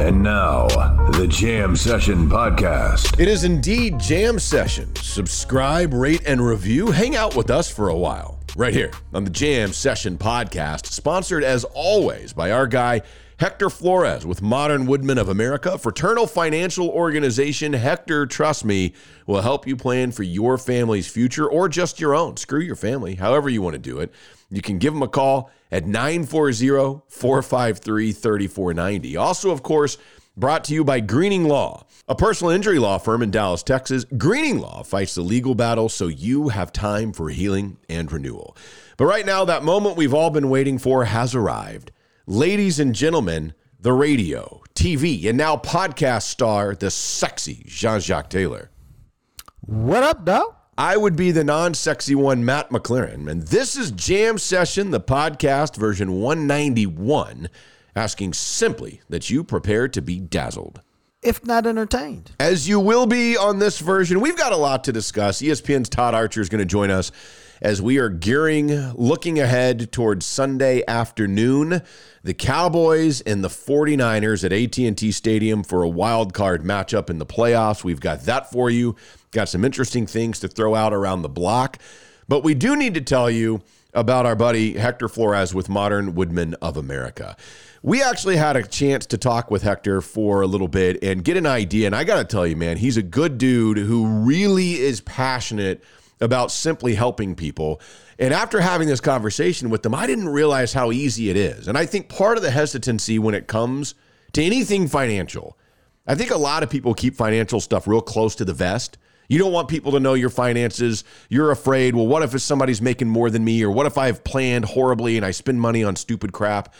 And now, the Jam Session Podcast. It is indeed Jam Session. Subscribe, rate, and review. Hang out with us for a while. Right here on the Jam Session Podcast, sponsored as always by our guy, Hector Flores with Modern Woodmen of America, fraternal financial organization. Hector, trust me, will help you plan for your family's future or just your own. Screw your family, however you want to do it. You can give them a call at 940 453 3490. Also, of course, brought to you by Greening Law, a personal injury law firm in Dallas, Texas. Greening Law fights the legal battle so you have time for healing and renewal. But right now, that moment we've all been waiting for has arrived. Ladies and gentlemen, the radio, TV, and now podcast star, the sexy Jean Jacques Taylor. What up, dog? I would be the non sexy one, Matt McLaren. And this is Jam Session, the podcast version 191, asking simply that you prepare to be dazzled. If not entertained. As you will be on this version, we've got a lot to discuss. ESPN's Todd Archer is going to join us as we are gearing, looking ahead towards Sunday afternoon. The Cowboys and the 49ers at AT&T Stadium for a wild card matchup in the playoffs. We've got that for you. Got some interesting things to throw out around the block. But we do need to tell you about our buddy Hector Flores with Modern Woodmen of America. We actually had a chance to talk with Hector for a little bit and get an idea. And I got to tell you, man, he's a good dude who really is passionate about simply helping people. And after having this conversation with them, I didn't realize how easy it is. And I think part of the hesitancy when it comes to anything financial, I think a lot of people keep financial stuff real close to the vest. You don't want people to know your finances. You're afraid, well, what if somebody's making more than me? Or what if I've planned horribly and I spend money on stupid crap?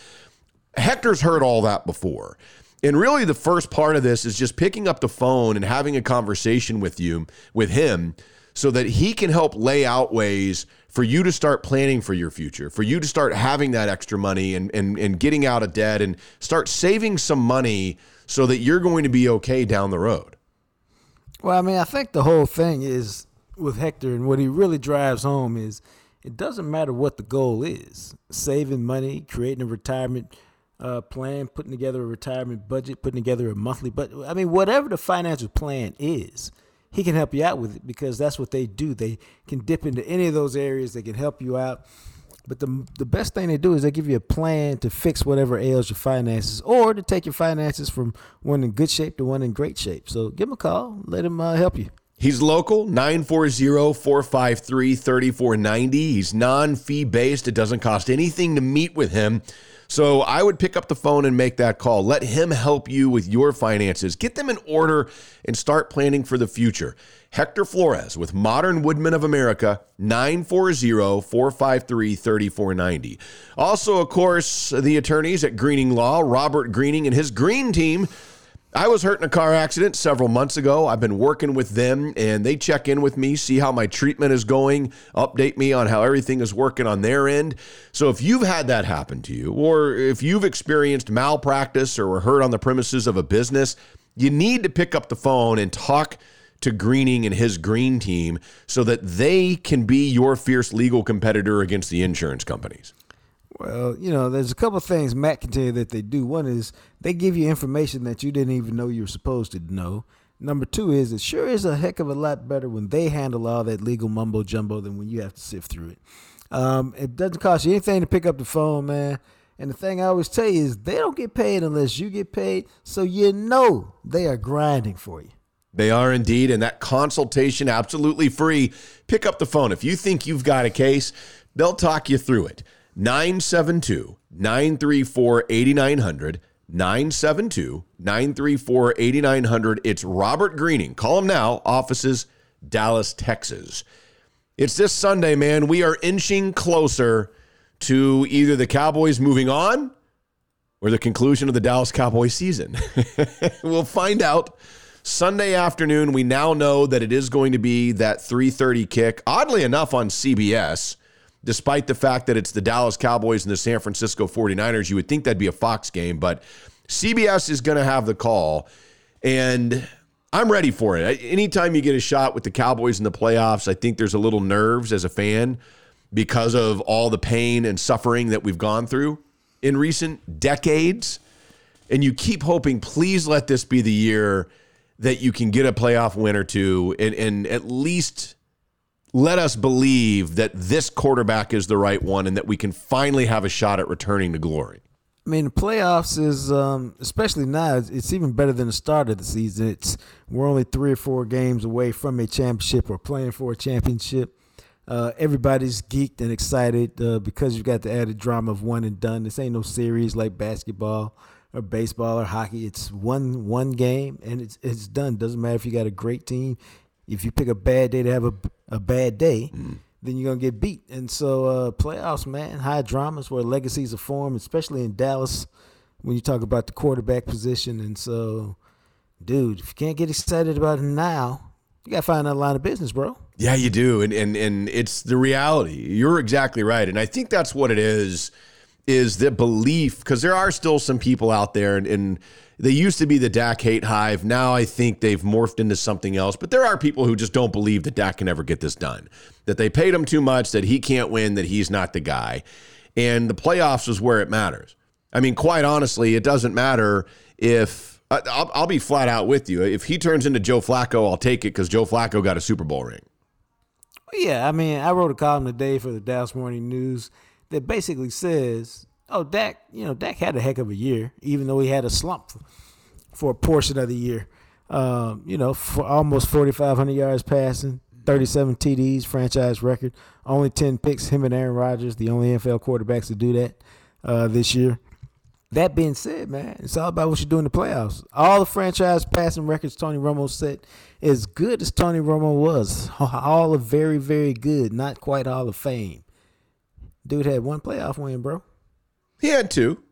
Hector's heard all that before. And really, the first part of this is just picking up the phone and having a conversation with you, with him, so that he can help lay out ways for you to start planning for your future, for you to start having that extra money and, and, and getting out of debt and start saving some money so that you're going to be okay down the road. Well, I mean, I think the whole thing is with Hector and what he really drives home is it doesn't matter what the goal is saving money, creating a retirement uh, plan, putting together a retirement budget, putting together a monthly budget. I mean, whatever the financial plan is, he can help you out with it because that's what they do. They can dip into any of those areas, they can help you out. But the, the best thing they do is they give you a plan to fix whatever ails your finances or to take your finances from one in good shape to one in great shape. So give him a call, let him uh, help you. He's local, 940 453 3490. He's non fee based. It doesn't cost anything to meet with him. So I would pick up the phone and make that call. Let him help you with your finances. Get them in order and start planning for the future. Hector Flores with Modern Woodmen of America, 940 453 3490. Also, of course, the attorneys at Greening Law, Robert Greening and his green team. I was hurt in a car accident several months ago. I've been working with them and they check in with me, see how my treatment is going, update me on how everything is working on their end. So if you've had that happen to you, or if you've experienced malpractice or were hurt on the premises of a business, you need to pick up the phone and talk to Greening and his green team so that they can be your fierce legal competitor against the insurance companies. Well, you know, there's a couple things Matt can tell you that they do. One is they give you information that you didn't even know you were supposed to know. Number two is it sure is a heck of a lot better when they handle all that legal mumbo jumbo than when you have to sift through it. Um, it doesn't cost you anything to pick up the phone, man. And the thing I always tell you is they don't get paid unless you get paid, so you know they are grinding for you. They are indeed, and that consultation absolutely free. Pick up the phone if you think you've got a case. They'll talk you through it. 972 934 8900. 972 934 8900. It's Robert Greening. Call him now. Offices, Dallas, Texas. It's this Sunday, man. We are inching closer to either the Cowboys moving on or the conclusion of the Dallas Cowboys season. we'll find out Sunday afternoon. We now know that it is going to be that 3:30 kick. Oddly enough on CBS, despite the fact that it's the Dallas Cowboys and the San Francisco 49ers, you would think that'd be a Fox game, but CBS is going to have the call and I'm ready for it. Anytime you get a shot with the Cowboys in the playoffs, I think there's a little nerves as a fan because of all the pain and suffering that we've gone through in recent decades. And you keep hoping, please let this be the year that you can get a playoff win or two and, and at least let us believe that this quarterback is the right one and that we can finally have a shot at returning to glory. I mean, the playoffs is um, especially now. It's, even better than the start of the season. It's we're only three or four games away from a championship or playing for a championship. Uh, everybody's geeked and excited uh, because you've got the added drama of one and done. This ain't no series like basketball or baseball or hockey. It's one one game and it's it's done. Doesn't matter if you got a great team. If you pick a bad day to have a, a bad day, mm. then you're gonna get beat. And so uh, playoffs, man, high dramas where legacies are formed, especially in Dallas when you talk about the quarterback position. And so, dude, if you can't get excited about it now, you gotta find another line of business, bro. Yeah, you do, and and and it's the reality. You're exactly right, and I think that's what it is. Is the belief because there are still some people out there, and, and they used to be the Dak hate hive. Now I think they've morphed into something else. But there are people who just don't believe that Dak can ever get this done. That they paid him too much. That he can't win. That he's not the guy. And the playoffs is where it matters. I mean, quite honestly, it doesn't matter if I'll, I'll be flat out with you. If he turns into Joe Flacco, I'll take it because Joe Flacco got a Super Bowl ring. Yeah, I mean, I wrote a column today for the Dallas Morning News that basically says, "Oh, Dak, you know, Dak had a heck of a year, even though he had a slump for a portion of the year. Um, you know, for almost 4,500 yards passing, 37 TDs, franchise record, only 10 picks. Him and Aaron Rodgers, the only NFL quarterbacks to do that uh, this year. That being said, man, it's all about what you do in the playoffs. All the franchise passing records Tony Romo set, as good as Tony Romo was, all of very, very good, not quite Hall of Fame. Dude had one playoff win, bro. He had two.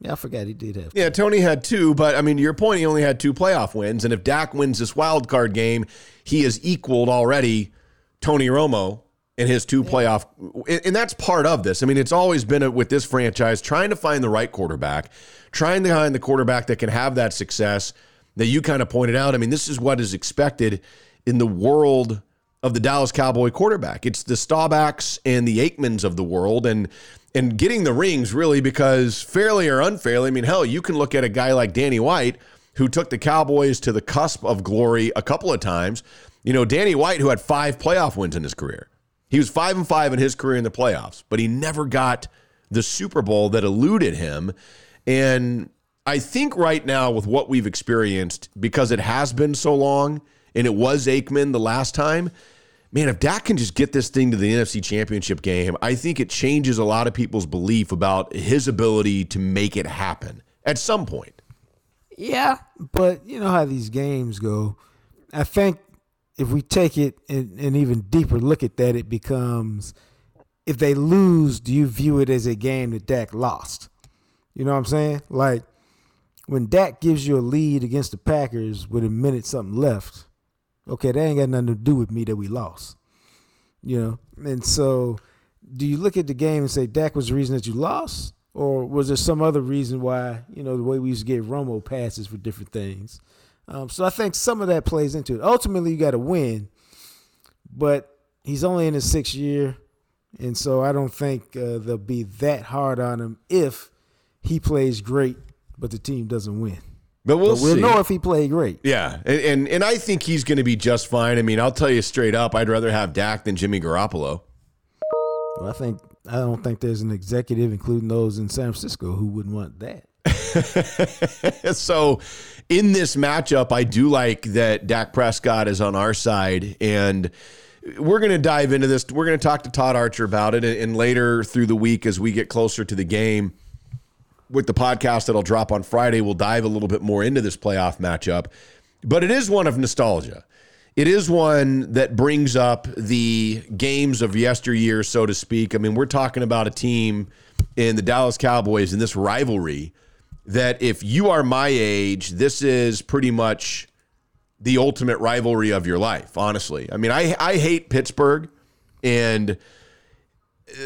Yeah, I forgot he did have. Yeah, Tony had two, but I mean, to your point, he only had two playoff wins. And if Dak wins this wild card game, he has equaled already Tony Romo in his two playoff. And that's part of this. I mean, it's always been with this franchise trying to find the right quarterback, trying to find the quarterback that can have that success that you kind of pointed out. I mean, this is what is expected in the world of the Dallas Cowboy quarterback. It's the Staubachs and the Aikmans of the world. And and getting the rings really because fairly or unfairly, I mean, hell, you can look at a guy like Danny White who took the Cowboys to the cusp of glory a couple of times. You know, Danny White, who had five playoff wins in his career. He was five and five in his career in the playoffs, but he never got the Super Bowl that eluded him. And I think right now, with what we've experienced, because it has been so long, and it was Aikman the last time, man, if Dak can just get this thing to the NFC Championship game, I think it changes a lot of people's belief about his ability to make it happen at some point. Yeah, but you know how these games go. I think if we take it and, even deeper look at that, it becomes if they lose, do you view it as a game that Dak lost? You know what I'm saying? Like when Dak gives you a lead against the Packers with a minute something left, okay, that ain't got nothing to do with me that we lost. You know? And so do you look at the game and say Dak was the reason that you lost? Or was there some other reason why, you know, the way we used to get Romo passes for different things? Um, so I think some of that plays into it. Ultimately, you got to win, but he's only in his sixth year, and so I don't think uh, they'll be that hard on him if he plays great, but the team doesn't win. But we'll, but we'll see. know if he played great. Yeah, and, and and I think he's going to be just fine. I mean, I'll tell you straight up, I'd rather have Dak than Jimmy Garoppolo. Well, I think I don't think there's an executive, including those in San Francisco, who wouldn't want that. so, in this matchup, I do like that Dak Prescott is on our side, and we're going to dive into this. We're going to talk to Todd Archer about it, and, and later through the week as we get closer to the game with the podcast that'll drop on Friday, we'll dive a little bit more into this playoff matchup. But it is one of nostalgia. It is one that brings up the games of yesteryear, so to speak. I mean, we're talking about a team in the Dallas Cowboys in this rivalry that if you are my age, this is pretty much the ultimate rivalry of your life, honestly. I mean, I, I hate Pittsburgh, and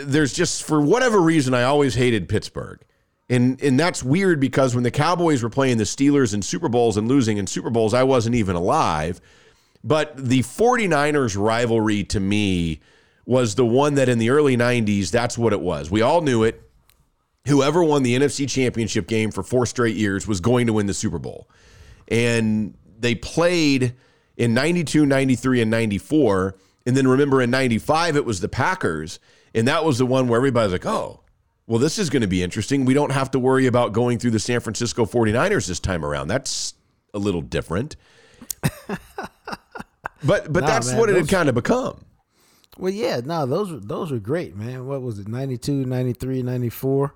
there's just, for whatever reason, I always hated Pittsburgh. And, and that's weird because when the Cowboys were playing the Steelers in Super Bowls and losing in Super Bowls, I wasn't even alive. But the 49ers rivalry to me was the one that in the early 90s, that's what it was. We all knew it. Whoever won the NFC championship game for four straight years was going to win the Super Bowl. And they played in 92, 93, and 94. And then remember in 95, it was the Packers. And that was the one where everybody's like, oh, well, this is going to be interesting. We don't have to worry about going through the San Francisco 49ers this time around. That's a little different. but but Nah, that's man, what it had kind of become. Well, yeah, no, those were those were great, man. What was it? 92, 93, 94?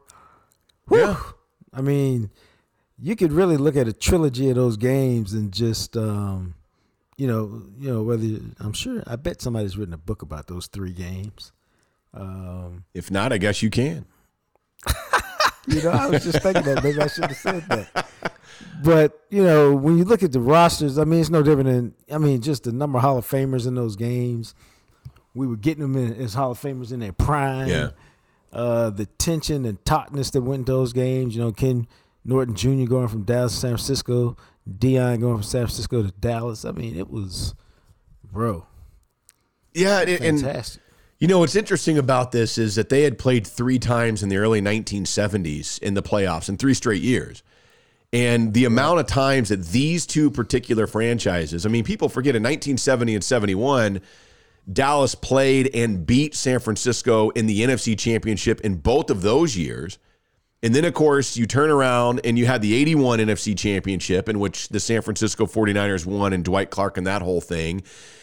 Yeah. I mean, you could really look at a trilogy of those games and just um, you know, you know, whether I'm sure I bet somebody's written a book about those three games. Um, If not, I guess you can. you know, I was just thinking that maybe I should have said that. But, you know, when you look at the rosters, I mean, it's no different than I mean, just the number of Hall of Famers in those games. We were getting them in, as Hall of Famers in their prime. Yeah. uh, the tension and tautness that went into those games. You know, Ken Norton Jr. going from Dallas to San Francisco, Deion going from San Francisco to Dallas. I mean, it was, bro, Yeah, and, and fantastic. You know what's interesting about this is that they had played three times in the early 1970s in the playoffs in three straight years. And the amount of times that these two particular franchises, I mean, people forget in 1970 and 71, Dallas played and beat San Francisco in the NFC Championship in both of those years. And then, of course, you turn around and you had the 81 NFC Championship, in which the San Francisco 49ers won and Dwight Clark and that whole thing.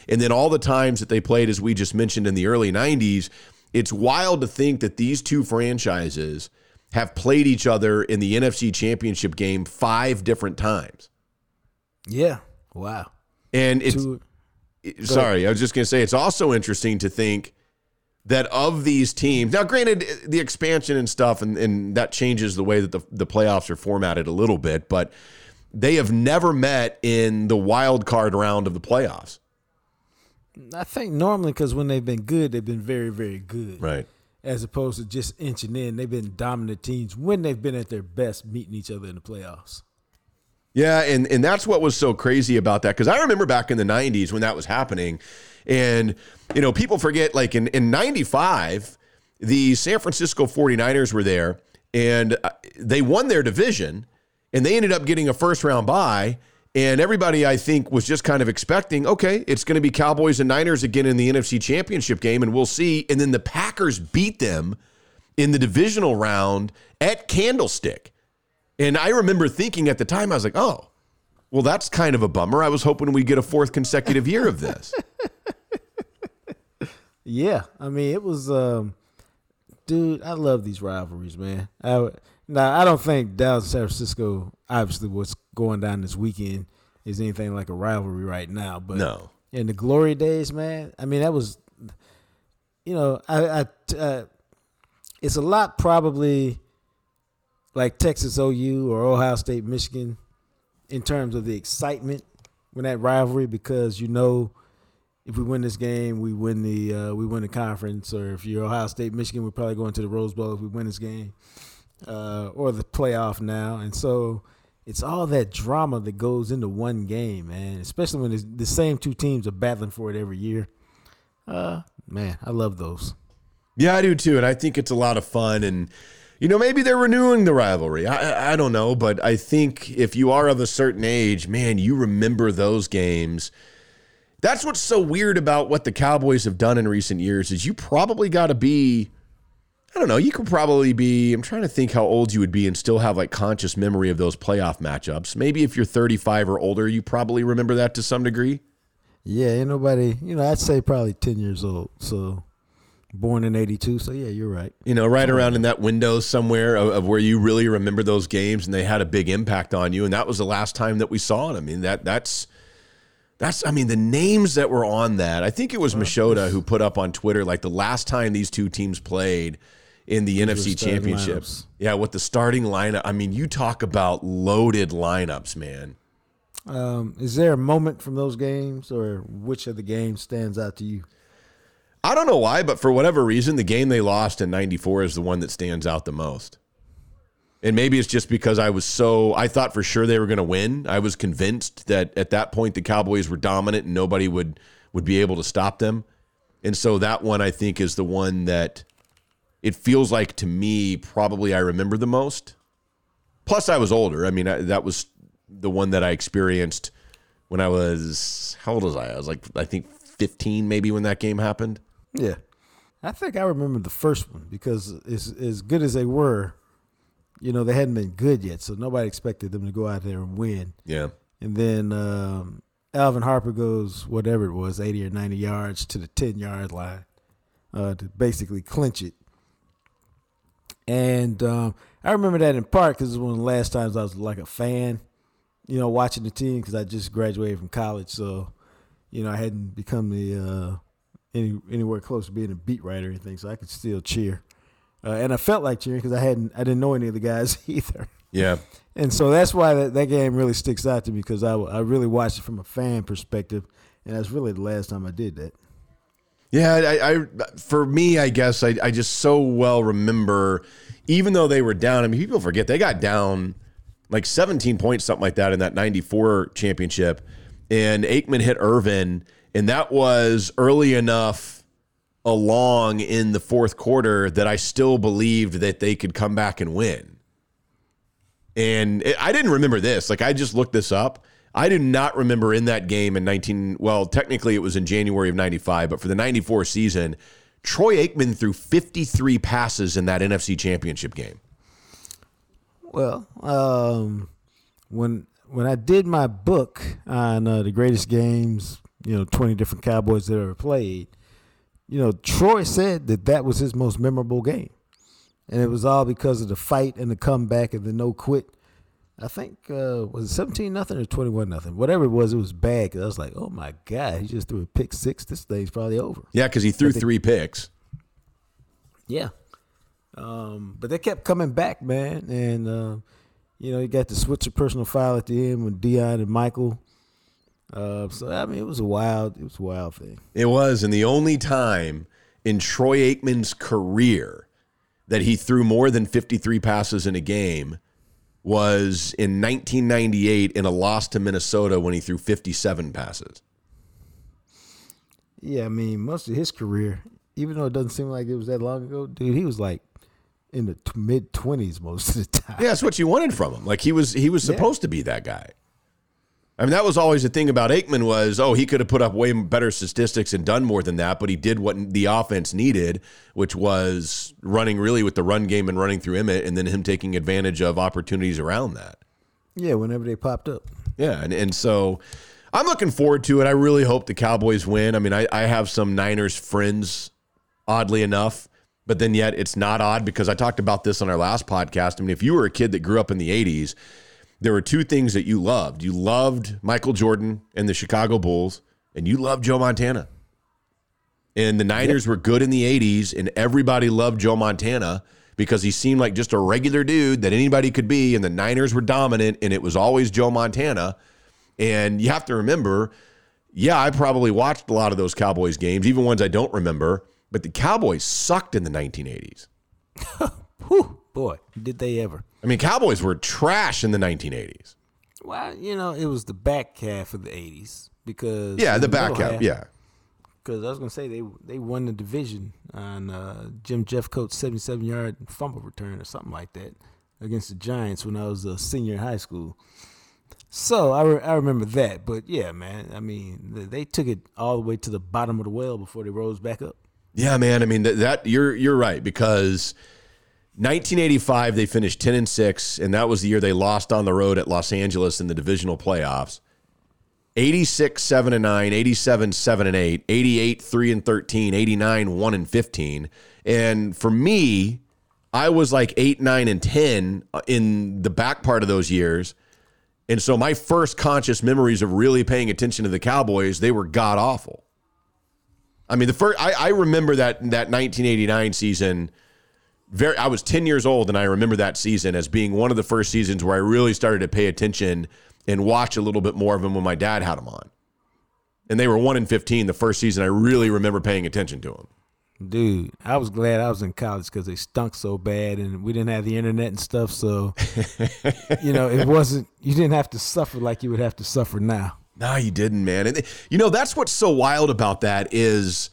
And then all the times that they played, as we just mentioned in the early 90s, it's wild to think that these two franchises have played each other in the NFC Championship game five different times. Yeah, wow. And it's, Two, sorry, I was just going to say it's also interesting to think that of these teams, now granted, the expansion and stuff, and, and that changes the way that the, the playoffs are formatted a little bit, but they have never met in the wild card round of the playoffs. I think normally because when they've been good, they've been very, very good. Right. As opposed to just inching in, they've been dominant teams when they've been at their best, meeting each other in the playoffs. Yeah, and and that's what was so crazy about that because I remember back in the '90s when that was happening, and you know people forget like in in '95 the San Francisco 49ers were there and uh, they won their division and they ended up getting a first round bye. And everybody, I think, was just kind of expecting, okay, it's going to be Cowboys and Niners again in the NFC Championship game, and we'll see. And then the Packers beat them in the divisional round at Candlestick. And I remember thinking at the time, I was like, oh, well, that's kind of a bummer. I was hoping we'd get a fourth consecutive year of this. Yeah, I mean it was, um, dude. I love these rivalries, man. I, now I don't think Dallas San Francisco, obviously, what's going down this weekend is anything like a rivalry right now. But No. in the glory days, man. I mean that was, you know, I, I uh, it's a lot probably like Texas OU or Ohio State Michigan in terms of the excitement when that rivalry because you know if we win this game, we win the uh, we win the conference. Or if you're Ohio State, Michigan, we're probably going to the Rose Bowl if we win this game, uh, or the playoff now. And so it's all that drama that goes into one game, man. Especially when the same two teams are battling for it every year. Uh, man, I love those. Yeah, I do too, and I think it's a lot of fun. And you know, maybe they're renewing the rivalry. I, I- don't know, but I think if you are of a certain age, man, you remember those games. That's what's so weird about what the Cowboys have done in recent years is you probably got to be. I don't know. You could probably be. I'm trying to think how old you would be and still have like conscious memory of those playoff matchups. Maybe if you're 35 or older, you probably remember that to some degree. Yeah, ain't nobody. You know, I'd say probably ten years old. So born in '82. So yeah, you're right. You know, right around in that window somewhere of, of where you really remember those games and they had a big impact on you. And that was the last time that we saw it. I mean, that that's that's I mean, the names that were on that. I think it was Machota who put up on Twitter like the last time these two teams played in the NFC Championship. lineups. Yeah, with the starting lineup. I mean, you talk about loaded lineups, man. Um, is there a moment from those games, or which of the games stands out to you? I don't know why, but for whatever reason, the game they lost in 94 is the one that stands out the most. And maybe it's just because I was so, I thought for sure they were going to win. I was convinced that at that point the Cowboys were dominant and nobody would, would be able to stop them. And so that one I think is the one that it feels like to me, probably I remember the most. Plus, I was older. I mean, I, that was the one that I experienced when I was, how old was I? I was like, I think 15 maybe when that game happened. Yeah, I think I remember the first one because as as good as they were, you know, they hadn't been good yet, so nobody expected them to go out there and win. Yeah. And then um, Alvin Harper goes whatever it was, eighty or ninety yards to the ten yard line uh, to basically clinch it. And um, I remember that in part because it was one of the last times I was like a fan, you know, watching the team because I just graduated from college, so you know I hadn't become the uh, any anywhere close to being a beat writer or anything, so I could still cheer. Uh, and I felt like cheering because I hadn't I didn't know any of the guys either. Yeah. And so that's why that, that game really sticks out to me because I, I really watched it from a fan perspective, and that's really the last time I did that. Yeah, I, I for me, I guess I, I just so well remember, even though they were down. I mean, people forget they got down like 17 points, something like that, in that '94 championship, and Aikman hit Irvin, and that was early enough along in the fourth quarter that I still believed that they could come back and win. And it, I didn't remember this. Like I just looked this up. I do not remember in that game in 19 well, technically it was in January of 95, but for the 94 season, Troy Aikman threw 53 passes in that NFC Championship game. Well, um, when when I did my book on uh, the greatest games, you know, twenty different Cowboys that ever played, you know, Troy said that that was his most memorable game, and it was all because of the fight and the comeback and the no quit. I think uh, was it seventeen nothing or twenty one nothing, whatever it was. It was bad 'cause I was like, oh my god, he just threw a pick six. This thing's probably over. Yeah, because he threw three picks. Yeah. Um, but they kept coming back, man. And, uh, you know, you got the Switzer personal foul at the end with Deion and Michael. Uh, so, I mean, it was a wild, it was a wild thing. It was, and the only time in Troy Aikman's career that he threw more than 53 passes in a game was in 1998 in a loss to Minnesota when he threw 57 passes. Yeah, I mean, most of his career, even though it doesn't seem like it was that long ago, dude, he was like in the t- mid 20s most of the time. Yeah, that's what you wanted from him. Like he was he was supposed to be that guy. I mean, that was always the thing about Aikman was, oh, he could have put up way better statistics and done more than that, but he did what the offense needed, which was running really with the run game and running through Emmitt, and then him taking advantage of opportunities around that. Yeah, whenever they popped up. Yeah, and, and so I'm looking forward to it. I really hope the Cowboys win. I mean, I, I have some Niners friends, oddly enough, but then yet it's not odd because I talked about this on our last podcast. I mean, if you were a kid that grew up in the 80s, there were two things that you loved. You loved Michael Jordan and the Chicago Bulls, and you loved Joe Montana. And the Niners were good in the 80s, and everybody loved Joe Montana because he seemed like just a regular dude that anybody could be, and the Niners were dominant, and it was always Joe Montana. And you have to remember, yeah, I probably watched a lot of those Cowboys games, even ones I don't remember, but the Cowboys sucked in the 1980s. Whew, boy, did they ever. I mean, Cowboys were trash in the 1980s. Well, you know, it was the back half of the 80s because. Yeah, the back half, yeah. Because I was gonna say they they won the division on uh, Jim Jeffcoat's seventy seven yard fumble return or something like that against the Giants when I was a senior in high school. So I, re- I remember that, but yeah, man, I mean they, they took it all the way to the bottom of the well before they rose back up. Yeah, man. I mean that, that you're you're right because 1985 they finished 10 and 6 and that was the year they lost on the road at Los Angeles in the divisional playoffs. 86 7 and 9, 87 7 and 8, 88 3 and 13, 89 1 and 15. And for me, I was like 8 9 and 10 in the back part of those years. And so my first conscious memories of really paying attention to the Cowboys, they were god awful. I mean, the first I, I remember that that 1989 season very I was 10 years old and I remember that season as being one of the first seasons where I really started to pay attention and watch a little bit more of them when my dad had them on. And they were 1 in 15 the first season I really remember paying attention to them. Dude, I was glad I was in college because they stunk so bad and we didn't have the internet and stuff. So, you know, it wasn't, you didn't have to suffer like you would have to suffer now. No, you didn't, man. And you know, that's what's so wild about that is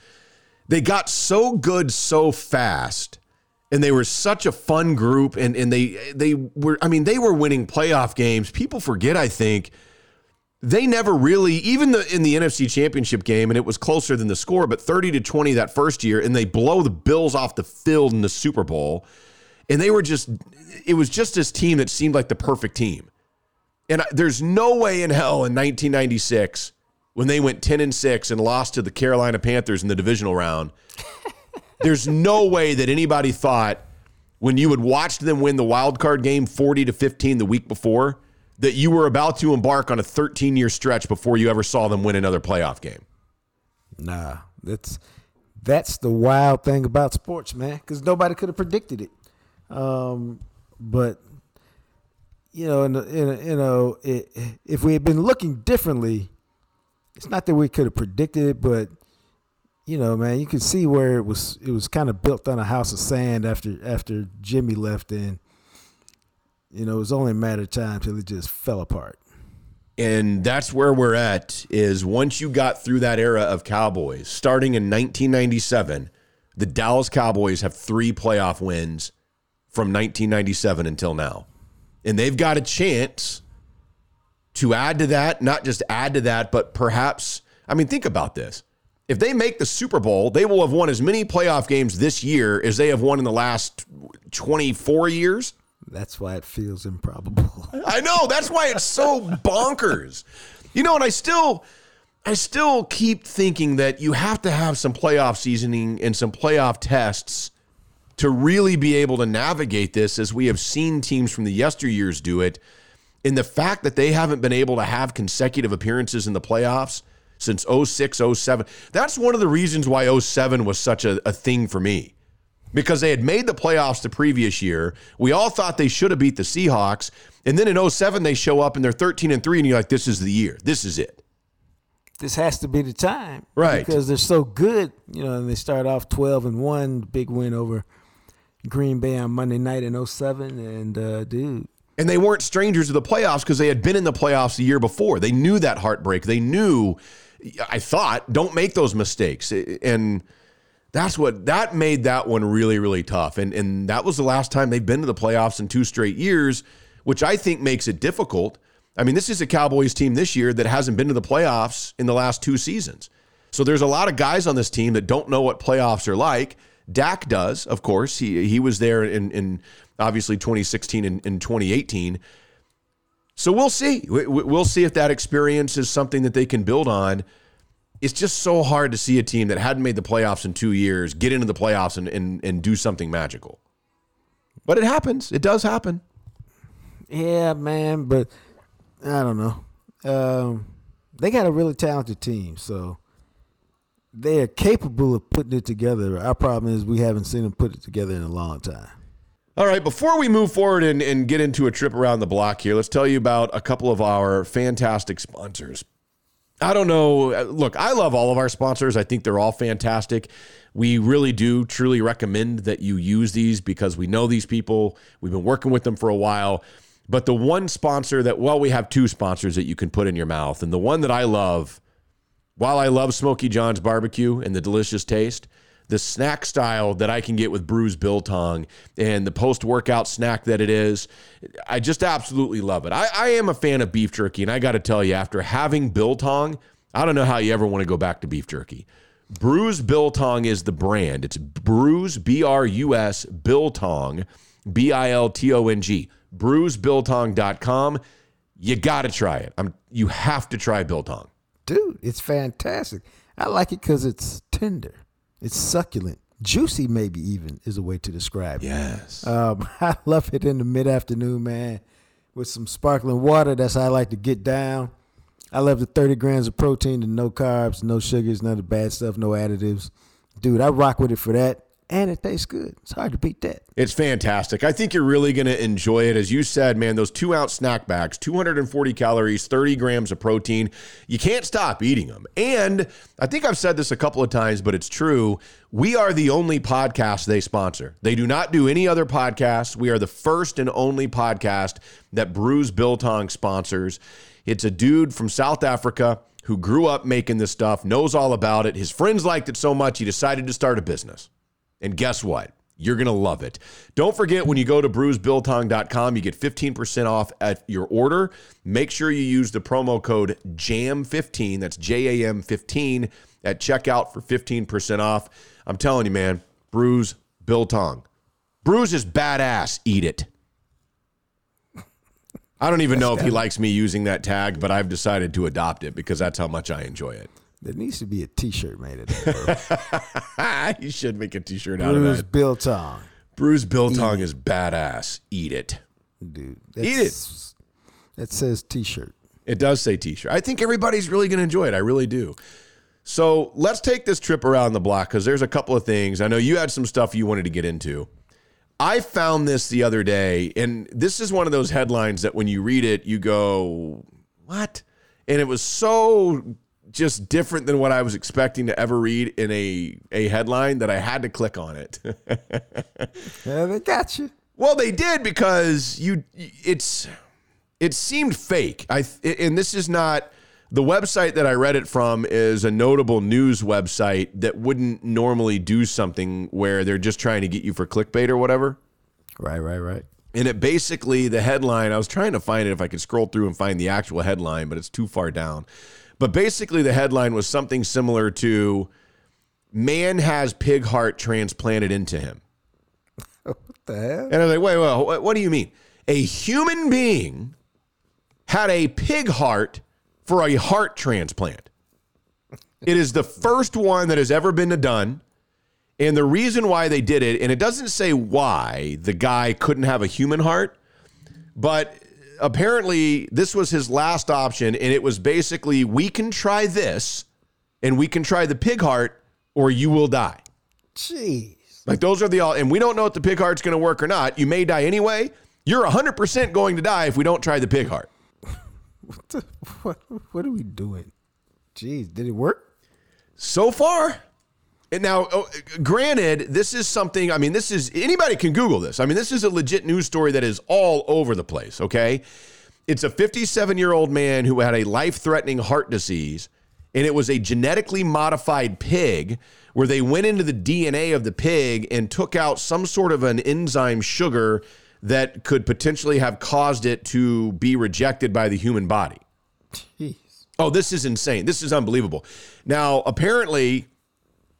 they got so good so fast and they were such a fun group and and they they were I mean they were winning playoff games. People forget I think they never really even the in the NFC Championship game and it was closer than the score but 30 to 20 that first year and they blow the Bills off the field in the Super Bowl and they were just it was just this team that seemed like the perfect team. And there's no way in hell in 1996 when they went 10 and 6 and lost to the Carolina Panthers in the divisional round there's no way that anybody thought when you had watched them win the wild card game 40 to 15 the week before that you were about to embark on a 13 year stretch before you ever saw them win another playoff game. Nah, that's that's the wild thing about sports, man, because nobody could have predicted it. Um, but you know, in, in, you know, it, if we had been looking differently, it's not that we could have predicted it, but you know, man, you could see where it was it was kind of built on a house of sand after after Jimmy left and you know, it was only a matter of time till it just fell apart. And that's where we're at is once you got through that era of Cowboys, starting in 1997, the Dallas Cowboys have 3 playoff wins from 1997 until now. And they've got a chance to add to that, not just add to that, but perhaps I mean think about this if they make the Super Bowl, they will have won as many playoff games this year as they have won in the last 24 years. That's why it feels improbable. I know. That's why it's so bonkers. You know, and I still I still keep thinking that you have to have some playoff seasoning and some playoff tests to really be able to navigate this as we have seen teams from the yesteryears do it. In the fact that they haven't been able to have consecutive appearances in the playoffs since 06, 07. That's one of the reasons why 07 was such a, a thing for me because they had made the playoffs the previous year. We all thought they should have beat the Seahawks. And then in 07, they show up and they're 13 and 3, and you're like, this is the year. This is it. This has to be the time. Right. Because they're so good, you know, and they start off 12 and 1, big win over Green Bay on Monday night in 07. And, uh, dude. And they weren't strangers to the playoffs because they had been in the playoffs the year before. They knew that heartbreak. They knew I thought, don't make those mistakes. And that's what that made that one really, really tough. And and that was the last time they've been to the playoffs in two straight years, which I think makes it difficult. I mean, this is a Cowboys team this year that hasn't been to the playoffs in the last two seasons. So there's a lot of guys on this team that don't know what playoffs are like. Dak does, of course. He he was there in, in obviously 2016 and, and 2018. So we'll see. We'll see if that experience is something that they can build on. It's just so hard to see a team that hadn't made the playoffs in two years get into the playoffs and, and, and do something magical. But it happens. It does happen. Yeah, man. But I don't know. Um, they got a really talented team, so they are capable of putting it together. Our problem is we haven't seen them put it together in a long time. All right, before we move forward and, and get into a trip around the block here, let's tell you about a couple of our fantastic sponsors. I don't know. Uh, look, I love all of our sponsors. I think they're all fantastic. We really do truly recommend that you use these because we know these people. We've been working with them for a while. But the one sponsor that, well, we have two sponsors that you can put in your mouth. And the one that I love, while I love Smokey John's barbecue and the delicious taste, the snack style that I can get with Brus Biltong and the post workout snack that it is. I just absolutely love it. I, I am a fan of beef jerky, and I got to tell you, after having Biltong, I don't know how you ever want to go back to beef jerky. Brus Biltong is the brand. It's Brus, B R U S, Biltong, B I L T O N G. BrusBiltong.com. You got to try it. I'm, you have to try Biltong. dude, it's fantastic. I like it because it's tender, it's succulent, juicy. Maybe even is a way to describe it. Yes. Um, I love it in the mid afternoon, man, with some sparkling water. That's how I like to get down. I love the 30 grams of protein and no carbs, no sugars, none of the bad stuff, no additives. Dude, I rock with it for that. And it tastes good. It's hard to beat that. It's fantastic. I think you're really going to enjoy it. As you said, man, those two ounce snack bags, 240 calories, 30 grams of protein. You can't stop eating them. And I think I've said this a couple of times, but it's true. We are the only podcast they sponsor. They do not do any other podcasts. We are the first and only podcast that Brus Biltong sponsors. It's a dude from South Africa who grew up making this stuff, knows all about it. His friends liked it so much, he decided to start a business. And guess what? You're going to love it. Don't forget when you go to brusbiltong.com, you get 15% off at your order. Make sure you use the promo code JAM15, that's J A M 15 at checkout for 15% off. I'm telling you, man, Brus Biltong. Brus is badass. Eat it. I don't even know if he likes me using that tag, but I've decided to adopt it because that's how much I enjoy it. There needs to be a T-shirt made of that. You should make a t-shirt out of that. Brus. Biltong, Brus Biltong is badass. Eat it. dude. Eat That's- That says T-shirt. It does say t-shirt. I think everybody's really going to enjoy it. I really do. So let's take this trip around the block because there's a couple of things. I know you had some stuff you wanted to get into. I found this the other day, and this is one of those headlines that when you read it, you go, What? And it was so just different than what I was expecting to ever read in a, a headline that I had to click on it. Yeah, they got you. Well, they did because you it's it seemed fake. I and this is not the website that I read it from is a notable news website that wouldn't normally do something where they're just trying to get you for clickbait or whatever. Right, right, right. And it basically the headline, I was trying to find it if I could scroll through and find the actual headline, but it's too far down. But basically the headline was something similar to man has pig heart transplanted into him. What the hell? And I was like, wait, wait, what, what do you mean? A human being had a pig heart for a heart transplant. It is the first one that has ever been done. And the reason why they did it, and it doesn't say why the guy couldn't have a human heart, but apparently this was his last option. And it was basically, we can try this and we can try the pig heart or you will die. Jeez. Like those are the all, and we don't know if the pig heart's going to work or not. You may die anyway. You're 100% going to die if we don't try the pig heart. What, the, what, what are we doing? Jeez, did it work? So far. And now, oh, granted, this is something, I mean, this is, anybody can Google this. I mean, this is a legit news story that is all over the place, okay? It's a 57 year old man who had a life threatening heart disease, and it was a genetically modified pig where they went into the DNA of the pig and took out some sort of an enzyme sugar that could potentially have caused it to be rejected by the human body. Jeez. Oh, this is insane. This is unbelievable. Now, apparently,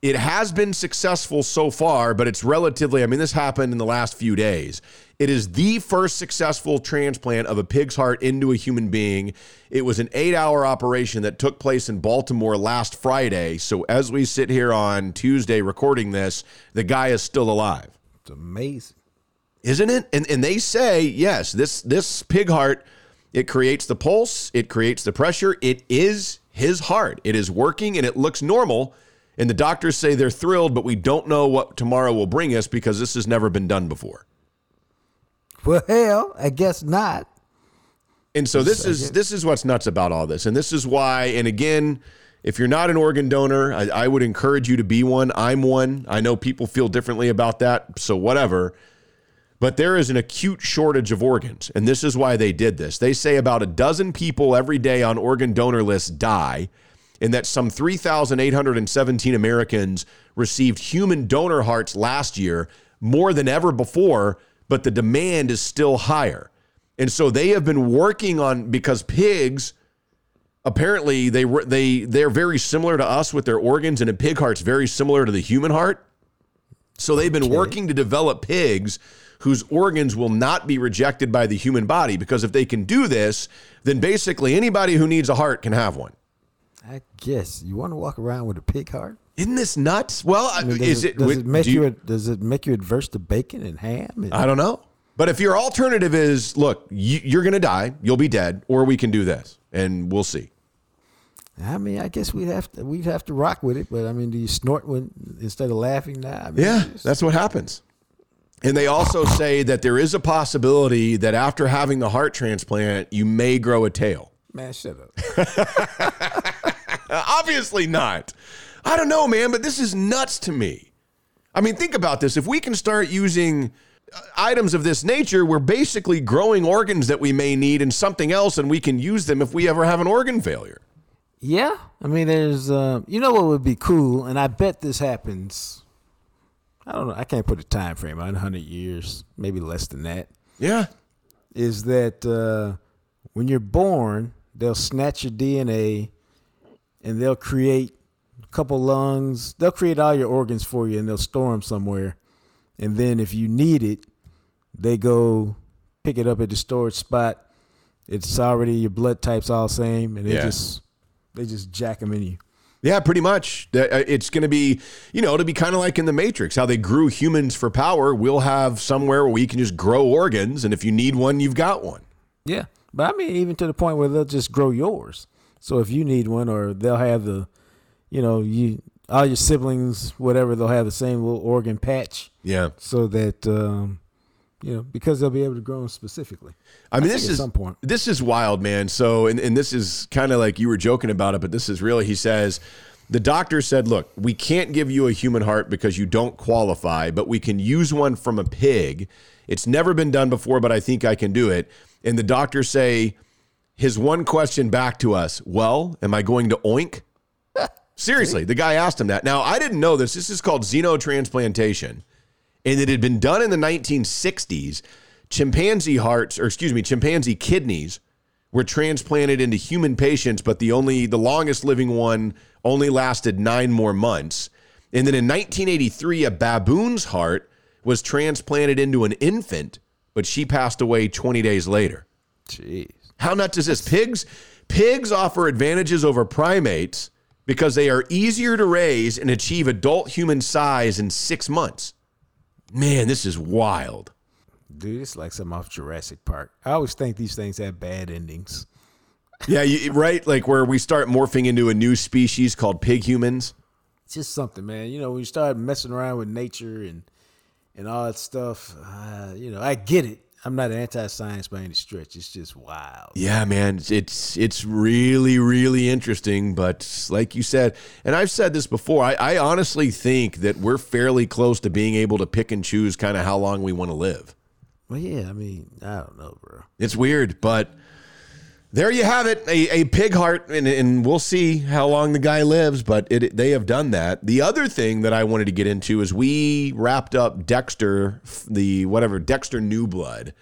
it has been successful so far, but it's relatively, I mean, this happened in the last few days. It is the first successful transplant of a pig's heart into a human being. It was an eight hour operation that took place in Baltimore last Friday. So, as we sit here on Tuesday recording this, the guy is still alive It's amazing. isn't it? And and they say yes, this this pig heart it creates the pulse, it creates the pressure. It is his heart. It is working and it looks normal. And the doctors say they're thrilled, but we don't know what tomorrow will bring us because this has never been done before. Well, hell, I guess not. And so this is this is what's nuts about all this, and this is why. And again, if you're not an organ donor, I, I would encourage you to be one. I'm one. I know people feel differently about that, so whatever. But there is an acute shortage of organs, and this is why they did this. They say about a dozen people every day on organ donor lists die, and that some 3,817 Americans received human donor hearts last year, more than ever before, but the demand is still higher. And so they have been working on because pigs apparently they they they're very similar to us with their organs and a pig heart's very similar to the human heart. So they've been working to develop pigs whose organs will not be rejected by the human body because if they can do this, then basically anybody who needs a heart can have one. I guess you want to walk around with a pig heart. Isn't this nuts? Well, I uh, mean, does is it, it? does would- it make do you, does it make you adverse to bacon and ham? And, I don't know. But if your alternative is, look, you, you're going to die, you'll be dead, or we can do this, and we'll see. I mean, I guess we'd have to we'd have to rock with it. But I mean, do you snort when instead of laughing now? I mean, Yeah, that's what happens. And they also say that there is a possibility that after having the heart transplant, you may grow a tail. man, shut up. Uh, obviously not. I don't know, man, but this is nuts to me. I mean, think about this. If we can start using uh, items of this nature, we're basically growing organs that we may need in something else, and we can use them if we ever have an organ failure. Yeah, I mean, there's, uh, you know, what would be cool, and I bet this happens. I don't know. I can't put a time frame on 100 years, maybe less than that. Yeah. Is that uh, when you're born, they'll snatch your DNA, and they'll create a couple lungs. They'll create all your organs for you, and they'll store them somewhere. And then if you need it, they go pick it up at the storage spot. It's already your blood type's all same, and they Yeah. just they just jack them in you. Yeah, pretty much. Uh, It's going to be, you know, to be kind of like in the Matrix, how they grew humans for power. We'll have somewhere where we can just grow organs, and if you need one, you've got one. Yeah, but I mean, even to the point where they'll just grow yours. So if you need one, or they'll have the, you know, you all your siblings, whatever, they'll have the same little organ patch, Yeah. so that um, you know, because they'll be able to grow them specifically. I mean, I this is some point. this is wild, man. So, and, and this is kind of like you were joking about it, but this is really. He says, the doctor said, "Look, we can't give you a human heart because you don't qualify, but we can use one from a pig. It's never been done before, but I think I can do it." And the doctors say, his one question back to us, "Well, am I going to oink?" Seriously, the guy asked him that. Now, I didn't know this. This is called xenotransplantation and it had been done in the 1960s. Chimpanzee hearts, or excuse me, chimpanzee kidneys were transplanted into human patients, but the only the longest living one only lasted nine more months. And then in 1983, a baboon's heart was transplanted into an infant, but she passed away 20 days later. Jeez. How nuts is this? Pigs, pigs offer advantages over primates because they are easier to raise and achieve adult human size in six months. Man, this is wild. Dude, it's like something off Jurassic Park. I always think these things have bad endings. Yeah, you, right. Like where we start morphing into a new species called pig humans. It's just something, man. You know, when you start messing around with nature and and all that stuff, uh, you know, I get it. I'm not anti-science by any stretch. It's just wild. Yeah, man, it's it's really really interesting. But like you said, and I've said this before, I, I honestly think that we're fairly close to being able to pick and choose kind of how long we want to live. Well, yeah. I mean, I don't know, bro. It's weird, but there you have it, a, a pig heart, and, and we'll see how long the guy lives. But it, they have done that. The other thing that I wanted to get into is we wrapped up Dexter, the whatever Dexter New Blood,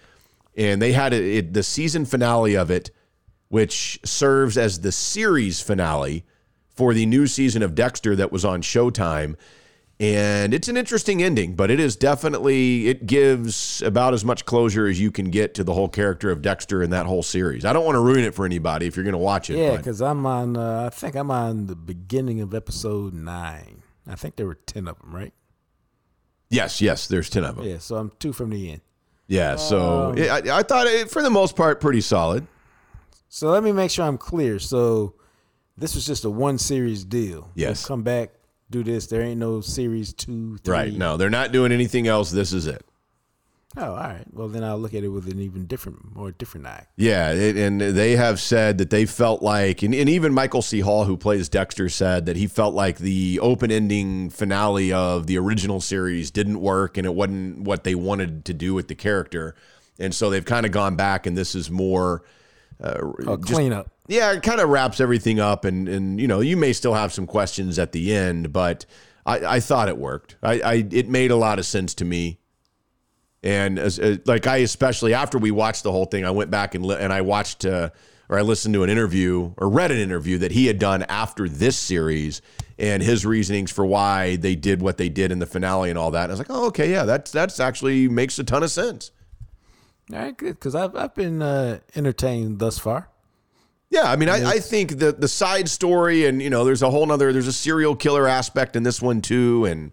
and they had it, it the season finale of it, which serves as the series finale for the new season of Dexter that was on Showtime. And it's an interesting ending, but it is definitely it gives about as much closure as you can get to the whole character of Dexter in that whole series. I don't want to ruin it for anybody if you're going to watch it. Yeah, because I'm on. Uh, I think I'm on the beginning of episode nine. I think there were ten of them, right? yes, yes, there's ten of them. Yeah. So I'm two from the end. Yeah, so it, I, I thought it for the most part pretty solid. So let me make sure I'm clear. So this was just a one series deal. Yes. Come back, do this. There ain't no series two, three. Right? No, they're not doing anything else. This is it. Oh, all right. Well, then I'll look at it with an even different, more different eye. Yeah, it, and they have said that they felt like, and, and even Michael C. Hall, who plays Dexter, said that he felt like the open ending finale of the original series didn't work and it wasn't what they wanted to do with the character. And so they've kind of gone back, and this is more. Uh, Oh, just- clean yeah, it kind of wraps everything up, and and you know you may still have some questions at the end, but I, I thought it worked. I, I it made a lot of sense to me, and as, uh, like I especially after we watched the whole thing, I went back and li- and I watched uh, or I listened to an interview or read an interview that he had done after this series and his reasonings for why they did what they did in the finale and all that. And I was like, oh okay, yeah, that's that's actually makes a ton of sense. All right, good. Because I've I've been uh, entertained thus far. Yeah, I mean, I, I think the the side story, and you know, there's a whole nother, there's a serial killer aspect in this one too, and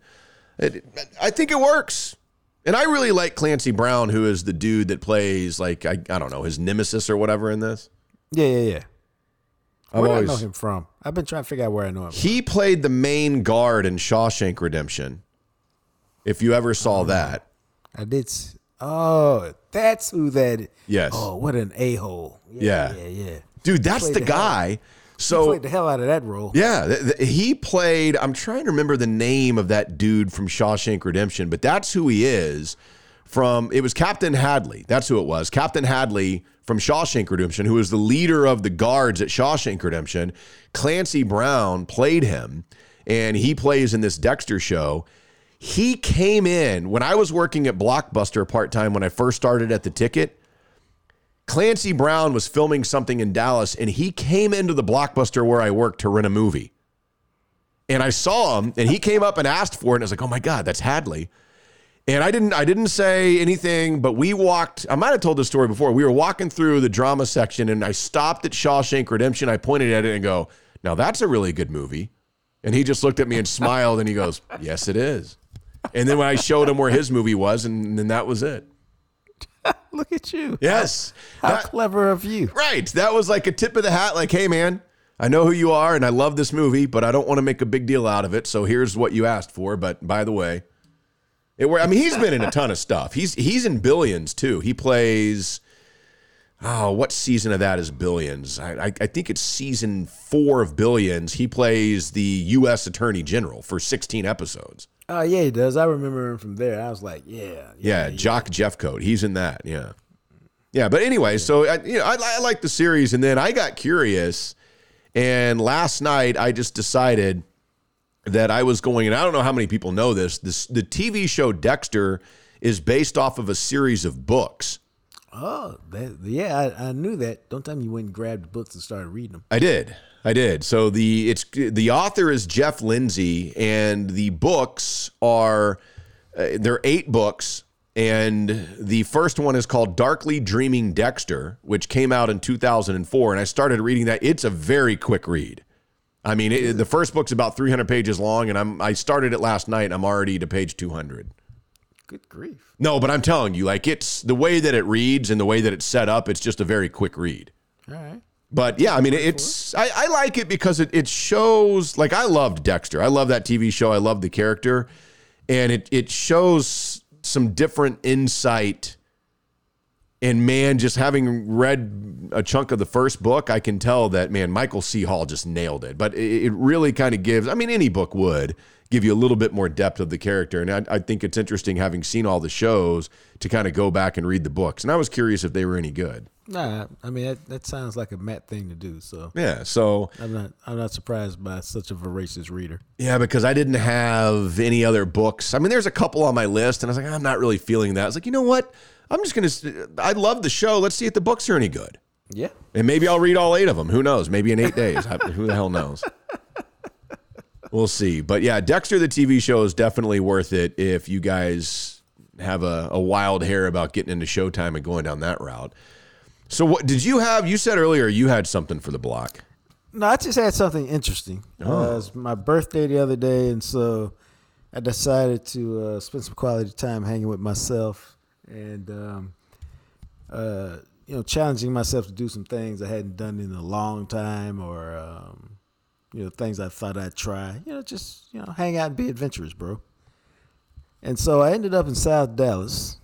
it, I think it works. And I really like Clancy Brown, who is the dude that plays like I, I don't know his nemesis or whatever in this. Yeah, yeah, yeah. I've Where do I know him from? I've been trying to figure out where I know him. from. He played the main guard in Shawshank Redemption. If you ever saw that, I did. Oh, that's who that. Yes. Oh, what an a hole. Yeah. yeah, yeah. dude, that's the guy. He So played the hell out of that role. Yeah, th- th- he played. I'm trying to remember the name of that dude from Shawshank Redemption, but that's who he is. From it was Captain Hadley. That's who it was. Captain Hadley from Shawshank Redemption, who was the leader of the guards at Shawshank Redemption. Clancy Brown played him, and he plays in this Dexter show. He came in when I was working at Blockbuster part time when I first started at the ticket. Clancy Brown was filming something in Dallas and he came into the blockbuster where I worked to rent a movie. And I saw him and he came up and asked for it. And I was like, oh my God, that's Hadley. And I didn't I didn't say anything, but we walked, I might have told this story before. We were walking through the drama section and I stopped at Shawshank Redemption. I pointed at it and go, now that's a really good movie. And he just looked at me and smiled and he goes, Yes, it is. And then when I showed him where his movie was, and then that was it. Look at you. Yes. How That- clever of you. Right. That was like a tip of the hat. Like, hey, man, I know who you are and I love this movie, but I don't want to make a big deal out of it. So here's what you asked for. But by the way, it were, I mean, he's been in a ton of stuff. He's he's in Billions too. He plays. Oh, what season of that is Billions? I, I, I think it's season four of Billions. He plays the U.S. Attorney General for 16 episodes. Oh yeah, he does. I remember him from there. I was like, yeah, Yeah, Jock Jeffcoat. He's in that. Yeah. Yeah, but anyway, so I, you know, I, I like the series, and then I got curious, and last night I just decided that I was going, and I don't know how many people know this. This the TV show Dexter is based off of a series of books. Oh, that, yeah, I, I knew that. Don't tell me you went and grabbed books and started reading them. I did. I did. So the it's the author is Jeff Lindsay, and the books are uh, there are eight books, and the first one is called Darkly Dreaming Dexter, which came out in 2004, and I started reading that. It's a very quick read. I mean, it, the first book's about 300 pages long, and I'm I started it last night. I'm already to page 200. Good grief. No, but I'm telling you, like it's the way that it reads and the way that it's set up. It's just a very quick read. All right. But yeah, I mean, it's I, I like it because it, it shows like I loved Dexter. I love that TV show. I love the character, and it it shows some different insight. And man, just having read a chunk of the first book, I can tell that man Michael C. Hall just nailed it. But it, it really kind of gives. I mean, any book would give you a little bit more depth of the character, and I, I think it's interesting having seen all the shows to kind of go back and read the books. And I was curious if they were any good. Nah, I mean that, that sounds like a Matt thing to do. So Yeah, so I'm not I'm not surprised by such a voracious reader. Yeah, because I didn't have any other books. I mean, there's a couple on my list, and I was like, ah, I'm not really feeling that. I was like, you know what? I'm just gonna. I love the show. Let's see if the books are any good, Yeah. and maybe I'll read all eight of them. Who knows? Maybe in eight days. Who the hell knows? We'll see. But yeah, Dexter the TV show is definitely worth it if you guys have a, a wild hair about getting into Showtime and going down that route. So what did you have? You said earlier you had something for the block. No, I just had something interesting. Oh. Uh, was my birthday the other day, and so I decided to uh, spend some quality time hanging with myself and, um, uh, you know, challenging myself to do some things I hadn't done in a long time, or um, you know, things I thought I'd try. You know, just you know, hang out and be adventurous, bro. And so I ended up in South Dallas,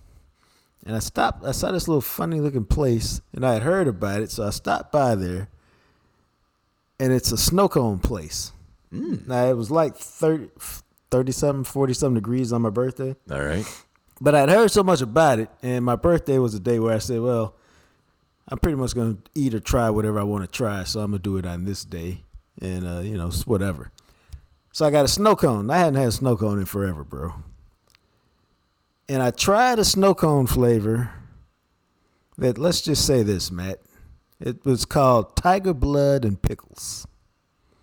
and I stopped. I saw this little funny looking place, and I had heard about it, so I stopped by there and it's a snow cone place. Now it was like 30, 30 something, 40 something degrees on my birthday. All right. But I'd heard so much about it, and my birthday was a day where I said, well, I'm pretty much going to eat or try whatever I want to try, so I'm going to do it on this day, and, uh, you know, whatever. So I got a snow cone. I hadn't had a snow cone in forever, bro. And I tried a snow cone flavor that, let's just say this, Matt. It was called Tiger Blood and Pickles.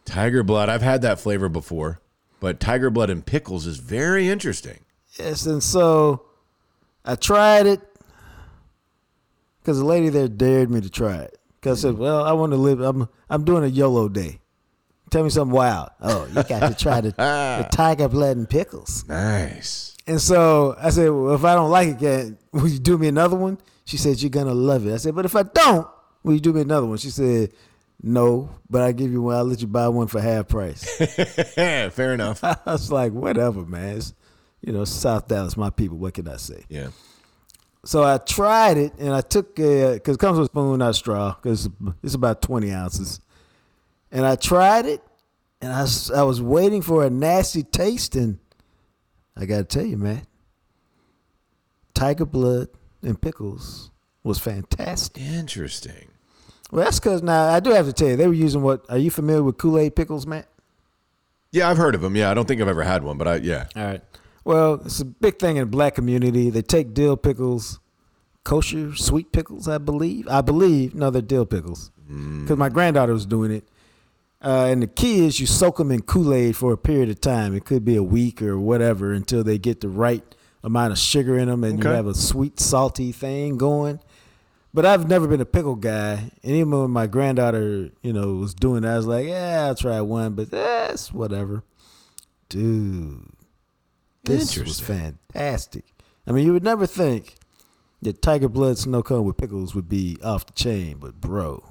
Tiger blood. I've had that flavor before, but tiger blood and pickles is very interesting. Yes, and so I tried it because the lady there dared me to try it. Because I said, well, I want to live. I'm I'm doing a YOLO day. Tell me something wild. Oh, you got to try the, the tiger blood and pickles. Nice. And so I said, well, if I don't like it, can, will you do me another one? She said, you're gonna love it. I said, but if I don't, will you do me another one? She said, no, but I give you one. I'll let you buy one for half price. Fair enough. I was like, whatever, man. It's, you know, South Dallas, my people. What can I say? Yeah. So I tried it, and I took a because it comes with a spoon, not straw, because it's about twenty ounces. And I tried it, and I I was waiting for a nasty taste, and I got to tell you, man, tiger blood and pickles was fantastic. Interesting. Well, that's because now I do have to tell you, they were using what? Are you familiar with Kool Aid pickles, Matt? Yeah, I've heard of them. Yeah, I don't think I've ever had one, but I yeah. All right. Well, it's a big thing in the black community. They take dill pickles, kosher sweet pickles, I believe. I believe. No, they're dill pickles. Because my granddaughter was doing it. Uh, and the key is you soak them in Kool Aid for a period of time. It could be a week or whatever until they get the right amount of sugar in them and you have a sweet, salty thing going. But I've never been a pickle guy. And even when my granddaughter, you know, was doing it, I was like, yeah, I'll try one, but that's whatever. Dude, this was fantastic. I mean, you would never think that Tiger Blood Snow Cone with pickles would be off the chain, but bro,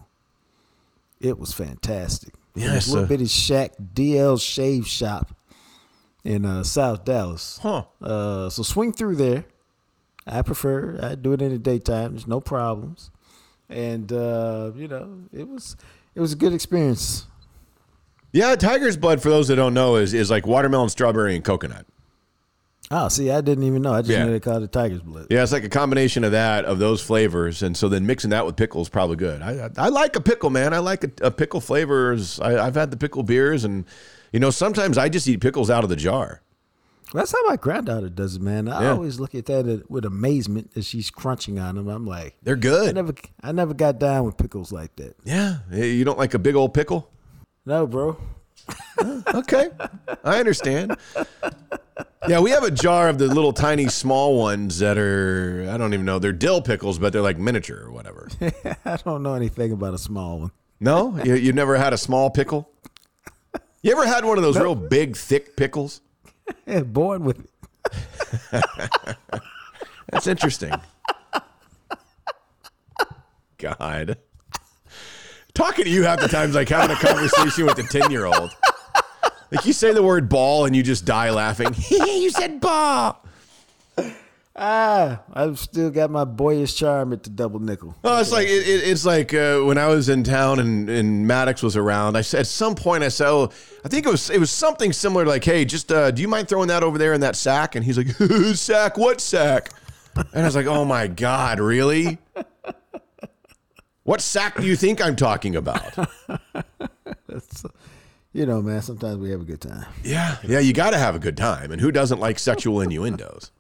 it was fantastic. Yeah, so- little bitty shack, DL Shave Shop in uh, South Dallas. Huh. Uh, so swing through there. I prefer. I do it in the daytime. There's no problems, and uh, you know, it was it was a good experience. Yeah, tiger's blood for those that don't know is is like watermelon, strawberry, and coconut. Oh, see, I didn't even know. I just Yeah. knew they called it Tiger's Blood. Yeah, it's like a combination of that of those flavors, and so then mixing that with pickles probably good. I I, I like a pickle, man. I like a, a pickle flavors. I, I've had the pickle beers, and you know sometimes I just eat pickles out of the jar. That's how my granddaughter does it, man. I Yeah. always look at that with amazement as she's crunching on them. I'm like, They're I good. never, I never got down with pickles like that. Yeah, you don't like a big old pickle? No, bro. Okay, I understand. Yeah, we have a jar of the little tiny small ones that are I don't even know they're dill pickles, but they're like miniature or whatever. I don't know anything about a small one. No, you you never had a small pickle. You ever had one of those real big, thick pickles? Yeah, born with it. That's interesting. God. Talking to you half the time is like having a conversation with a 10 year old. Like you say the word ball and you just die laughing. you said ball. Ah, I've still got my boyish charm at the double nickel. Oh, it's like it, it- it's like uh, when I was in town and, and Maddox was around. I said at some point I said, "Oh, I think it was it was something similar, like, hey, just uh, do you mind throwing that over there in that sack?" And he's like, "Sack? What sack?" And I was like, "Oh my god, really? What sack do you think I'm talking about?" You know, man, sometimes we have a good time. Yeah, yeah, you got to have a good time, and who doesn't like sexual innuendos?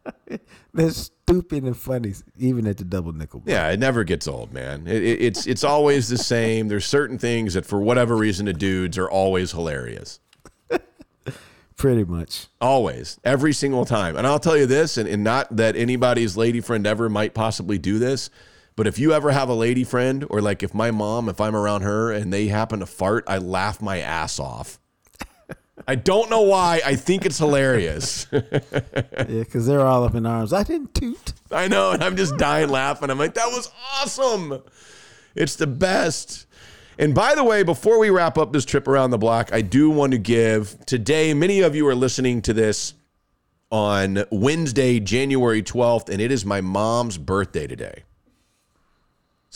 They're stupid and funny, even at the double nickel. bro. Yeah, it never gets old, man. It, it, it's it's always the same. There's certain things that, for whatever reason, to dudes are always hilarious. Pretty much. Always, every single time. And I'll tell you this, and, and not that anybody's lady friend ever might possibly do this, but if you ever have a lady friend, or like if my mom, if I'm around her and they happen to fart, I laugh my ass off. I don't know why. I think it's hilarious. Yeah, because they're all up in arms. I didn't toot. I know, and I'm just dying laughing. I'm like, that was awesome. It's the best. And by the way, before we wrap up this trip around the block, I do want to give today, many of you are listening to this on Wednesday, January 12th, and it is my mom's birthday today.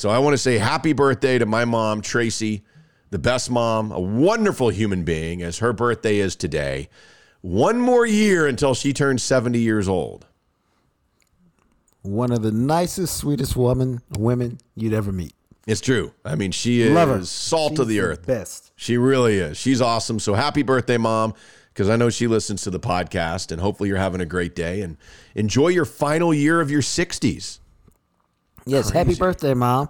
So I want to say happy birthday to my mom, Tracy, the best mom, a wonderful human being, as her birthday is today. One more year until she turns 70 years old. One of the nicest, sweetest woman women you'd ever meet. It's true. I mean, she is Love her. salt She's of the earth. Best. She really is. She's awesome. So happy birthday, mom, because I know she listens to the podcast, and hopefully you're having a great day and enjoy your final year of your 60s. Yes, happy birthday, mom.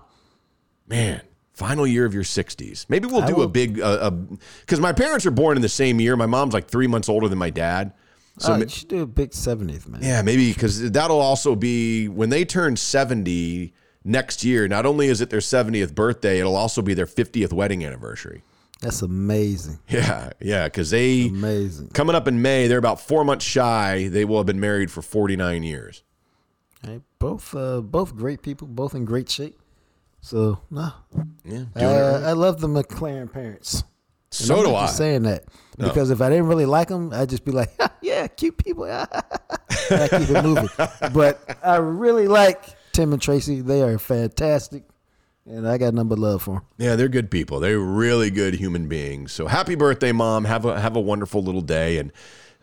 Man, final year of your 60s. Maybe we'll I do a will- big, uh, uh, because my parents are born in the same year. My mom's like three months older than my dad. So oh, ma- you should do a big 70th, man. Yeah, maybe because that'll also be when they turn 70, next year. Not only is it their 70th birthday, it'll also be their 50th wedding anniversary. That's amazing. Yeah, yeah, because they Amazing. coming up in May, they're about four months shy. They will have been married for 49 years. Hey, both uh, both great people, both in great shape. So no, Yeah, I, right. I love the McLaren parents. And So I'm do I. saying that because if I didn't really like them, I'd just be like, yeah, cute people. I keep it moving. but I really like Tim and Tracy. They are fantastic, and I got number love for them. Yeah, they're good people. They're really good human beings. So happy birthday, mom. Have a have a wonderful little day. And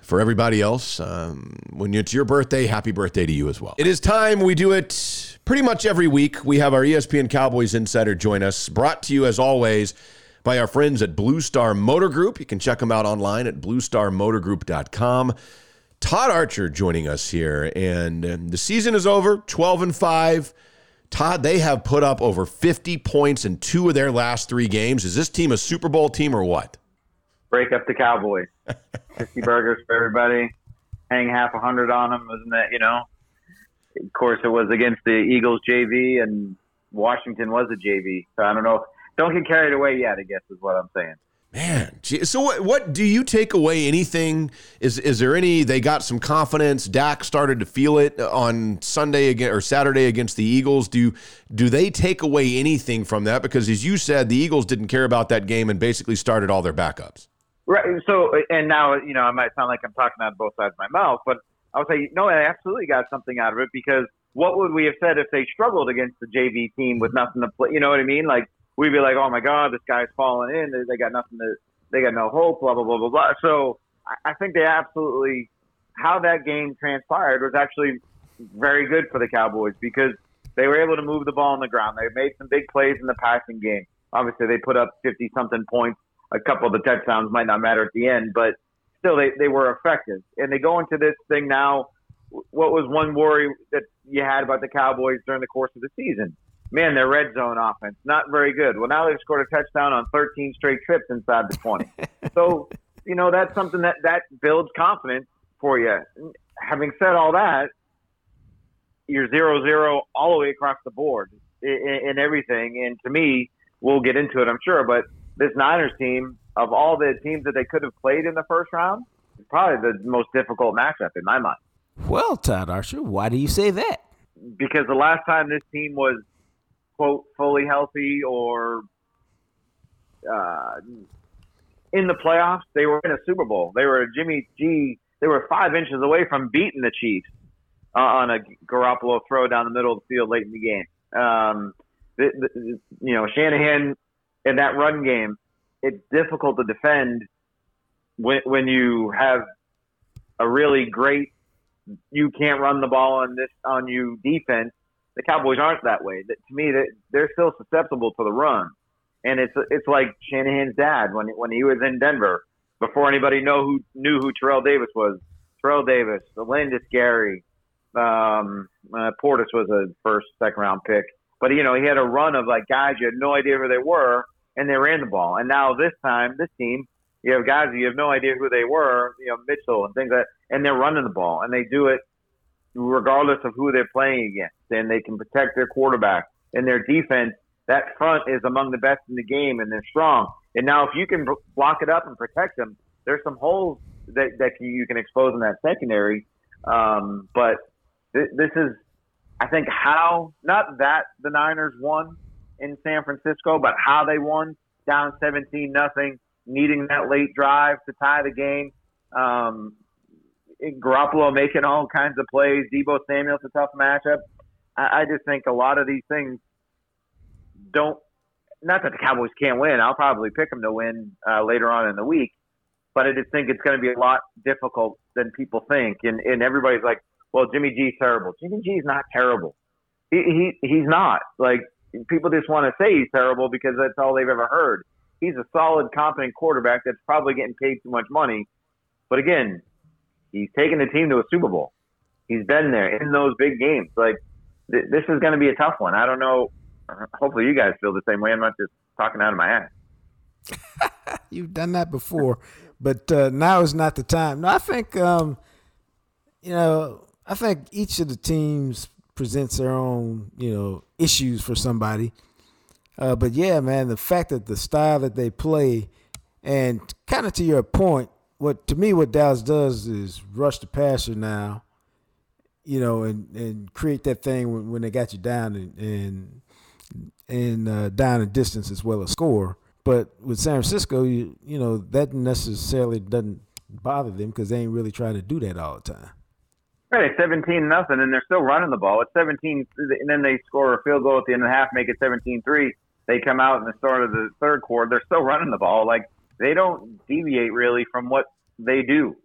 for everybody else, um, when it's your birthday, happy birthday to you as well. It is time. We do it pretty much every week. We have our ESPN Cowboys insider join us. Brought to you as always by our friends at Blue Star Motor Group. You can check them out online at bluestarmotorgroup.com. Todd Archer joining us here, and um, the season is over. Twelve and five. Todd, they have put up over 50 points in two of their last three games. Is this team a Super Bowl team or what? Break up the Cowboys. 50 burgers for everybody. Hang half a hundred on them, wasn't that, you know? Of course, it was against the Eagles JV, and Washington was a JV. So I don't know. Don't get carried away yet, I guess, is what I'm saying. Man, so what, what do you take away? Anything? Is is there any? They got some confidence. Dak started to feel it on Sunday again or Saturday against the Eagles. Do do they take away anything from that? Because as you said, the Eagles didn't care about that game and basically started all their backups. Right. So, and now, you know, I might sound like I'm talking out of both sides of my mouth, but I would say, no, I absolutely got something out of it because what would we have said if they struggled against the JV team with nothing to play? You know what I mean? Like, we'd be like, oh my God, this guy's falling in. They- They got nothing to, they got no hope, blah, blah, blah, blah, blah. So I- I think they absolutely, how that game transpired was actually very good for the Cowboys because they were able to move the ball on the ground. They made some big plays in the passing game. Obviously, they put up 50 something points. A couple of the touchdowns might not matter at the end, but still, they, they were effective. And they go into this thing now. What was one worry that you had about the Cowboys during the course of the season? Man, their red zone offense, not very good. Well, now they've scored a touchdown on 13 straight trips inside the 20. so, you know, that's something that, that builds confidence for you. Having said all that, you're zero zero all the way across the board in, in everything. And to me, we'll get into it, I'm sure, but this Niners team, of all the teams that they could have played in the first round, is probably the most difficult matchup in my mind. Well, Todd Archer, why do you say that? Because the last time this team was, quote, fully healthy or uh, in the playoffs, they were in a Super Bowl. They were Jimmy G. They were five inches away from beating the Chiefs uh, on a Garoppolo throw down the middle of the field late in the game. Um, the, the, you know, Shanahan in that run game, it's difficult to defend when when you have a really great you can't run the ball on this on you defense. The Cowboys aren't that way. To me, that they're still susceptible to the run, and it's it's like Shanahan's dad when when he was in Denver before anybody know who knew who Terrell Davis was. Terrell Davis, Landis Gary, um, uh, Portis was a first second round pick, but you know he had a run of like guys you had no idea who they were, and they ran the ball. And now this time, this team, you have guys you have no idea who they were, you know Mitchell and things like, that, and they're running the ball, and they do it regardless of who they're playing against, and they can protect their quarterback and their defense. That front is among the best in the game, and they're strong. And now, if you can block it up and protect them, there's some holes that that you can expose in that secondary. Um, but th- this is, I think, how not that the Niners won in San Francisco, but how they won down 17 nothing, needing that late drive to tie the game. Um, Garoppolo making all kinds of plays. Deebo Samuel's a tough matchup. I, I just think a lot of these things don't. Not that the Cowboys can't win. I'll probably pick them to win uh, later on in the week, but I just think it's going to be a lot difficult than people think. And and everybody's like, "Well, Jimmy G's terrible." Jimmy G's not terrible. He, he he's not. Like people just want to say he's terrible because that's all they've ever heard. He's a solid, competent quarterback that's probably getting paid too much money. But again, he's taken the team to a Super Bowl. He's been there in those big games. Like th- this is going to be a tough one. I don't know. Hopefully, you guys feel the same way. I'm not just talking out of my ass. You've done that before, but uh, now is not the time. No, I think um, you know. I think each of the teams presents their own, you know, issues for somebody. Uh, but yeah, man, the fact that the style that they play, and kind of to your point, what to me what Dallas does is rush the passer now, you know, and, and create that thing when, when they got you down and and, and uh, down in distance as well as score. But with San Francisco, you you know that necessarily doesn't bother them because they ain't really trying to do that all the time. Right, it's seventeen nothing, and they're still running the ball. It's seventeen, and then they score a field goal at the end of the half, make it 17-3. They come out in the start of the third quarter. They're still running the ball. Like they don't deviate really from what they do,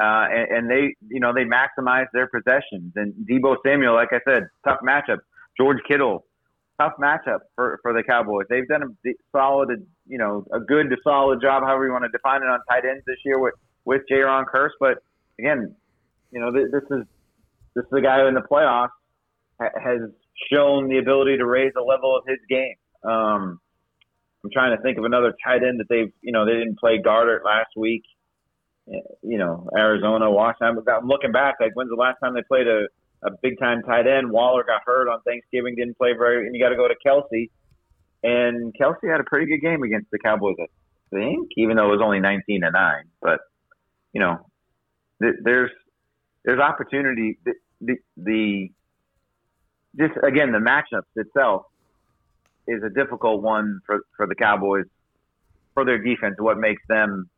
uh, and, and they, you know, they maximize their possessions. And Deebo Samuel, like I said, tough matchup. George Kittle, tough matchup for for the Cowboys. They've done a solid, you know, a good to solid job, however you want to define it, on tight ends this year with with Jayron Kearse. But again, you know, this is this is a guy who in the playoffs has shown the ability to raise the level of his game. Um, I'm trying to think of another tight end that they've, you know, they didn't play Goedert last week. You know, Arizona, Washington. I'm looking back, like when's the last time they played a, a big time tight end? Waller got hurt on Thanksgiving, didn't play very, and you got to go to Kelce. And Kelce had a pretty good game against the Cowboys, I think, even though it was only 19 to nine. But you know, th- there's there's opportunity. The, the, the just again the matchups itself is a difficult one for for the Cowboys for their defense. What makes them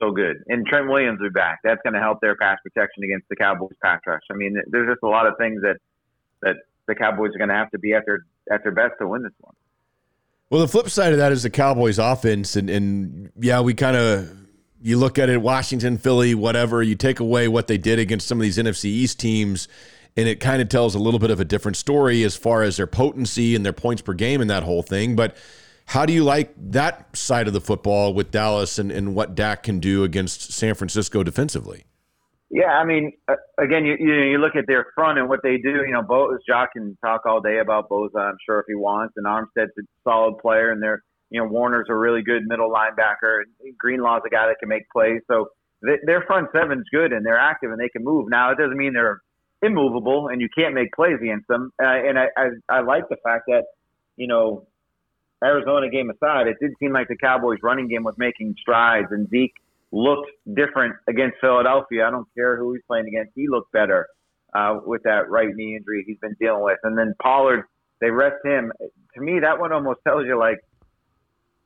so good? And Trent Williams will be back. That's going to help their pass protection against the Cowboys pass rush. I mean, there's just a lot of things that that the Cowboys are going to have to be at their at their best to win this one. Well, the flip side of that is the Cowboys' offense, and and yeah, we kind of you look at it, Washington, Philly, whatever, you take away what they did against some of these NFC East teams, and it kind of tells a little bit of a different story as far as their potency and their points per game and that whole thing. But how do you like that side of the football with Dallas and, and what Dak can do against San Francisco defensively? Yeah, I mean, uh, again, you, you look at their front and what they do. You know, Bo, Jock can talk all day about Bosa, I'm sure if he wants, and Armstead's a solid player, and they're you know, Warner's a really good middle linebacker. Greenlaw's a guy that can make plays. So th- their front seven's good and they're active and they can move. Now it doesn't mean they're immovable and you can't make plays against them. Uh, and I, I I like the fact that you know Arizona game aside, it did seem like the Cowboys running game was making strides and Zeke looked different against Philadelphia. I don't care who he's playing against. He looked better uh, with that right knee injury he's been dealing with. And then Pollard, they rest him. To me, that one almost tells you like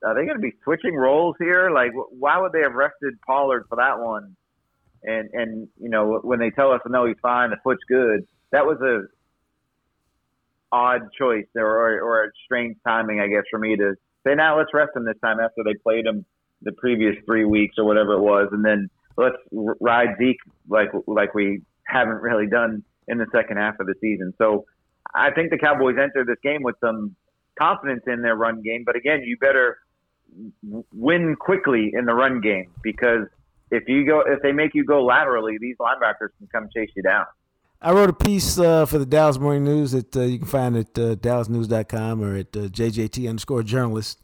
are they going to be switching roles here? Like, why would they have rested Pollard for that one? And and you know when they tell us no, he's fine, the foot's good. That was a odd choice or or, a strange timing, I guess, for me to say now let's rest him this time after they played him the previous three weeks or whatever it was, and then let's ride Zeke like like we haven't really done in the second half of the season. So I think the Cowboys enter this game with some confidence in their run game, but again, you better win quickly in the run game because if you go if they make you go laterally, these linebackers can come chase you down. I wrote a piece uh, for the Dallas Morning News that uh, you can find at uh, DallasNews.com or at uh, JJT underscore journalist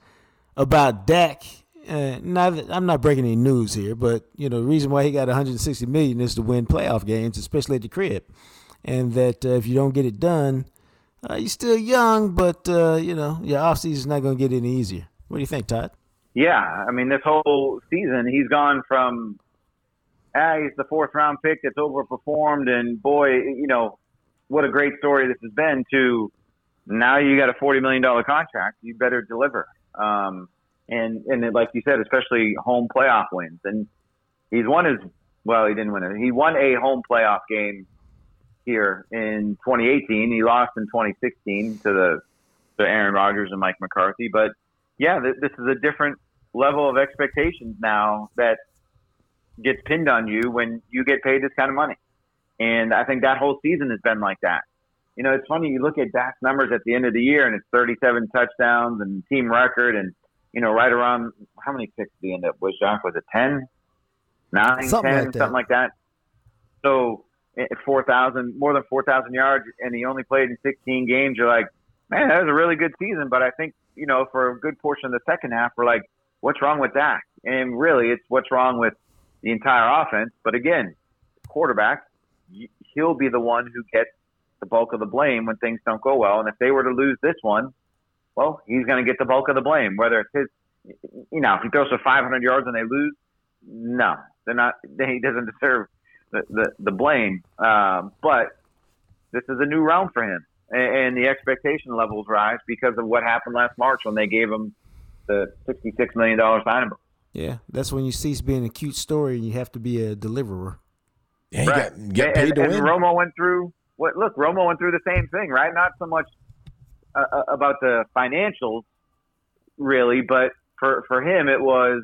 about Dak. Uh, not, I'm not breaking any news here, but you know the reason why he got 160 million is to win playoff games, especially at the crib, and that uh, if you don't get it done, you're still young, but you know your offseason is not going to get any easier. What do you think, Todd? Yeah, I mean, this whole season, he's gone from, ah, he's the fourth round pick that's overperformed, and boy, you know, what a great story this has been. To now, you got a forty million dollar contract. You better deliver. Um, and and like you said, especially home playoff wins, and he's won his. Well, he didn't win it. He won a home playoff game here in 2018. He lost in 2016 to the to Aaron Rodgers and Mike McCarthy, but yeah, th- this is a different level of expectations now that gets pinned on you when you get paid this kind of money. And I think that whole season has been like that. You know, it's funny, you look at Dak's numbers at the end of the year and it's 37 touchdowns and team record and, you know, right around how many picks did he end up with, Jock? Was it 10? 9, something 10, like something like that. So, eh, 4,000, more than 4,000 yards, and he only played in 16 games. You're like, man, that was a really good season. But I think you know, for a good portion of the second half, we're like, what's wrong with Dak? And really, it's what's wrong with the entire offense. But again, quarterback, he'll be the one who gets the bulk of the blame when things don't go well. And if they were to lose this one, well, he's going to get the bulk of the blame. Whether it's his, you know, if he throws for 500 yards and they lose, no, they're not. He doesn't deserve the the, the blame. Uh, but this is a new round for him, and, and the expectation levels rise because of what happened last March when they gave him the 66 million dollar signing bonus. Yeah, that's when you cease being a cute story and you have to be a deliverer. Yeah, you right. got, get paid and, to and win. Romo went through what? Look, Romo went through the same thing, right? Not so much uh, uh, about the financials, really, but for for him, it was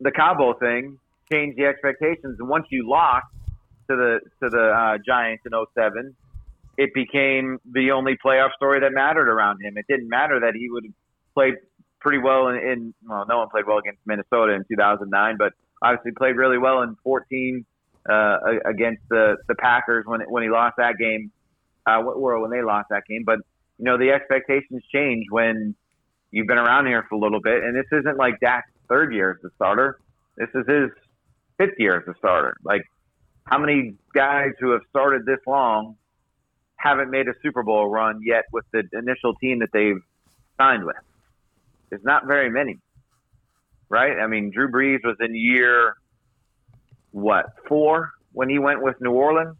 the Cabo thing changed the expectations. And once you lost to the to the uh, Giants in 07, it became the only playoff story that mattered around him. It didn't matter that he would played pretty well in, in well, no one played well against Minnesota in 2009, but obviously played really well in 14 uh, against the the Packers when when he lost that game, uh, or when they lost that game. But you know the expectations change when you've been around here for a little bit, and this isn't like Dak's third year as the starter. This is his fifth year as a starter. Like how many guys who have started this long haven't made a Super Bowl run yet with the initial team that they've signed with? There's not very many, right? I mean, Drew Brees was in year what four when he went with New Orleans.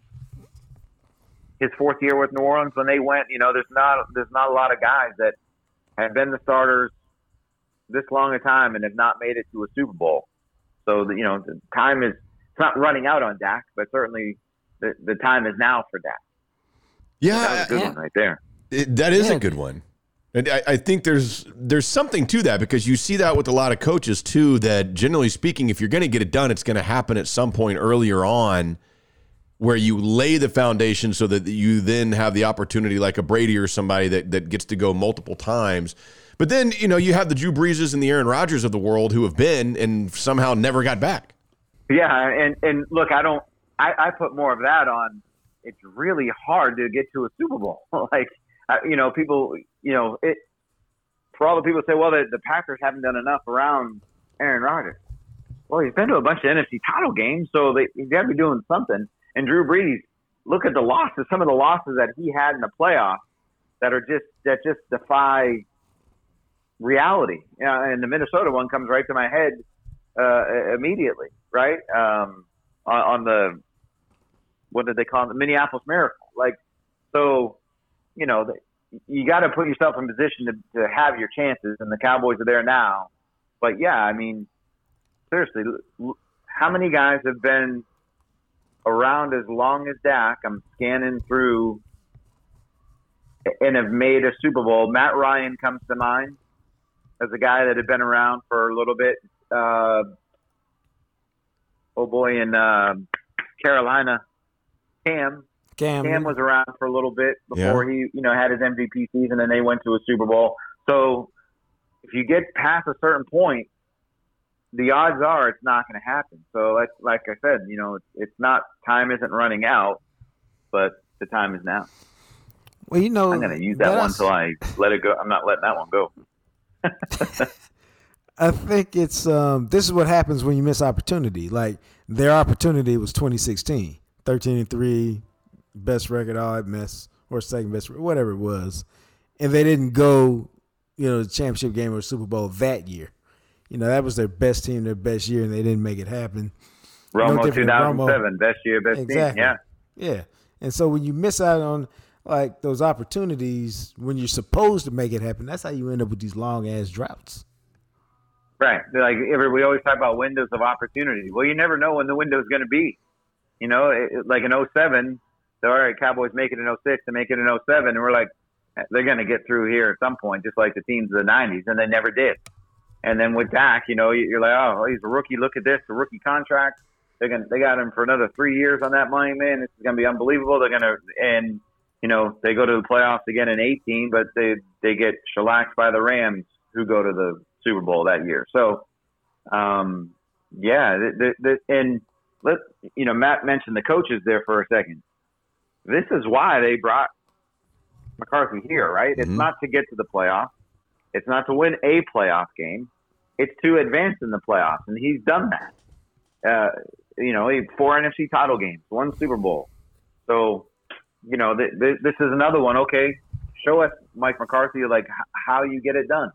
His fourth year with New Orleans when they went, you know, there's not there's not a lot of guys that have been the starters this long a time and have not made it to a Super Bowl. So you know, the time is it's not running out on Dak, but certainly the, the time is now for Dak. Yeah, That a good yeah. one right there. It, that is Yeah. a good one. And I, I think there's there's something to that because you see that with a lot of coaches too. That generally speaking, if you're going to get it done, it's going to happen at some point earlier on, where you lay the foundation so that you then have the opportunity, like a Brady or somebody that that gets to go multiple times. But then you know you have the Drew Breeses and the Aaron Rodgers of the world who have been and somehow never got back. Yeah, and and look, I don't. I, I put more of that on. It's really hard to get to a Super Bowl. like, you know, people, you know, it. For all the people say, well, the, the Packers haven't done enough around Aaron Rodgers. Well, he's been to a bunch of NFC title games, so they, he's got to be doing something. And Drew Brees, look at the losses. Some of the losses that he had in the playoffs that are just that just defy reality. Yeah, and the Minnesota one comes right to my head uh, immediately, right? Um, on, on the what did they call it? The Minneapolis Miracle. Like, so you know, you got to put yourself in position to, to have your chances, and the Cowboys are there now. But yeah, I mean, seriously, how many guys have been around as long as Dak? I'm scanning through and have made a Super Bowl. Matt Ryan comes to mind as a guy that had been around for a little bit. Uh, oh boy, in uh, Carolina, Cam. Cam, Cam was around for a little bit before he, you know, had his MVP season, and they went to a Super Bowl. So if you get past a certain point, the odds are it's not going to happen. So like, like I said, you know, it's, it's not time isn't running out, but the time is now. well, you know, I'm going to use that one that's- until I let it go. I'm not letting that one go. I think it's um, this is what happens when you miss opportunity. Like their opportunity was 2016, 13 and three, best record all at miss or second best, whatever it was, and they didn't go, you know, the championship game or Super Bowl that year. You know, that was their best team, their best year, and they didn't make it happen. No Romo different than Romo. 2007, best year, best Exactly. team. Yeah. Yeah. And so when you miss out on like those opportunities when you're supposed to make it happen, that's how you end up with these long ass droughts. Right. Like every, we always talk about windows of opportunity. Well, you never know when the window is going to be. You know, it, like in 07, so, all right, Cowboys make it in 06 and make it in 07, and we're like, they're going to get through here at some point, just like the teams of the 90s, and they never did. And then with Dak, you know, you- you're like, oh, he's a rookie. Look at this, a rookie contract. They're gonna, they got him for another three years on that money, man. This is going to be unbelievable. They're going to, and you know, they go to the playoffs again in 18, but they they get shellacked by the Rams, who go to the Super Bowl that year. So, um, yeah, the, the, the, and let you know, Matt mentioned the coaches there for a second. This is why they brought McCarthy here, right? It's Mhm. not to get to the playoffs. It's not to win a playoff game. It's to advance in the playoffs, and he's done that. Uh, you know, he four NFC title games, one Super Bowl. So you know, th- th- this is another one. Okay, show us Mike McCarthy like h- how you get it done,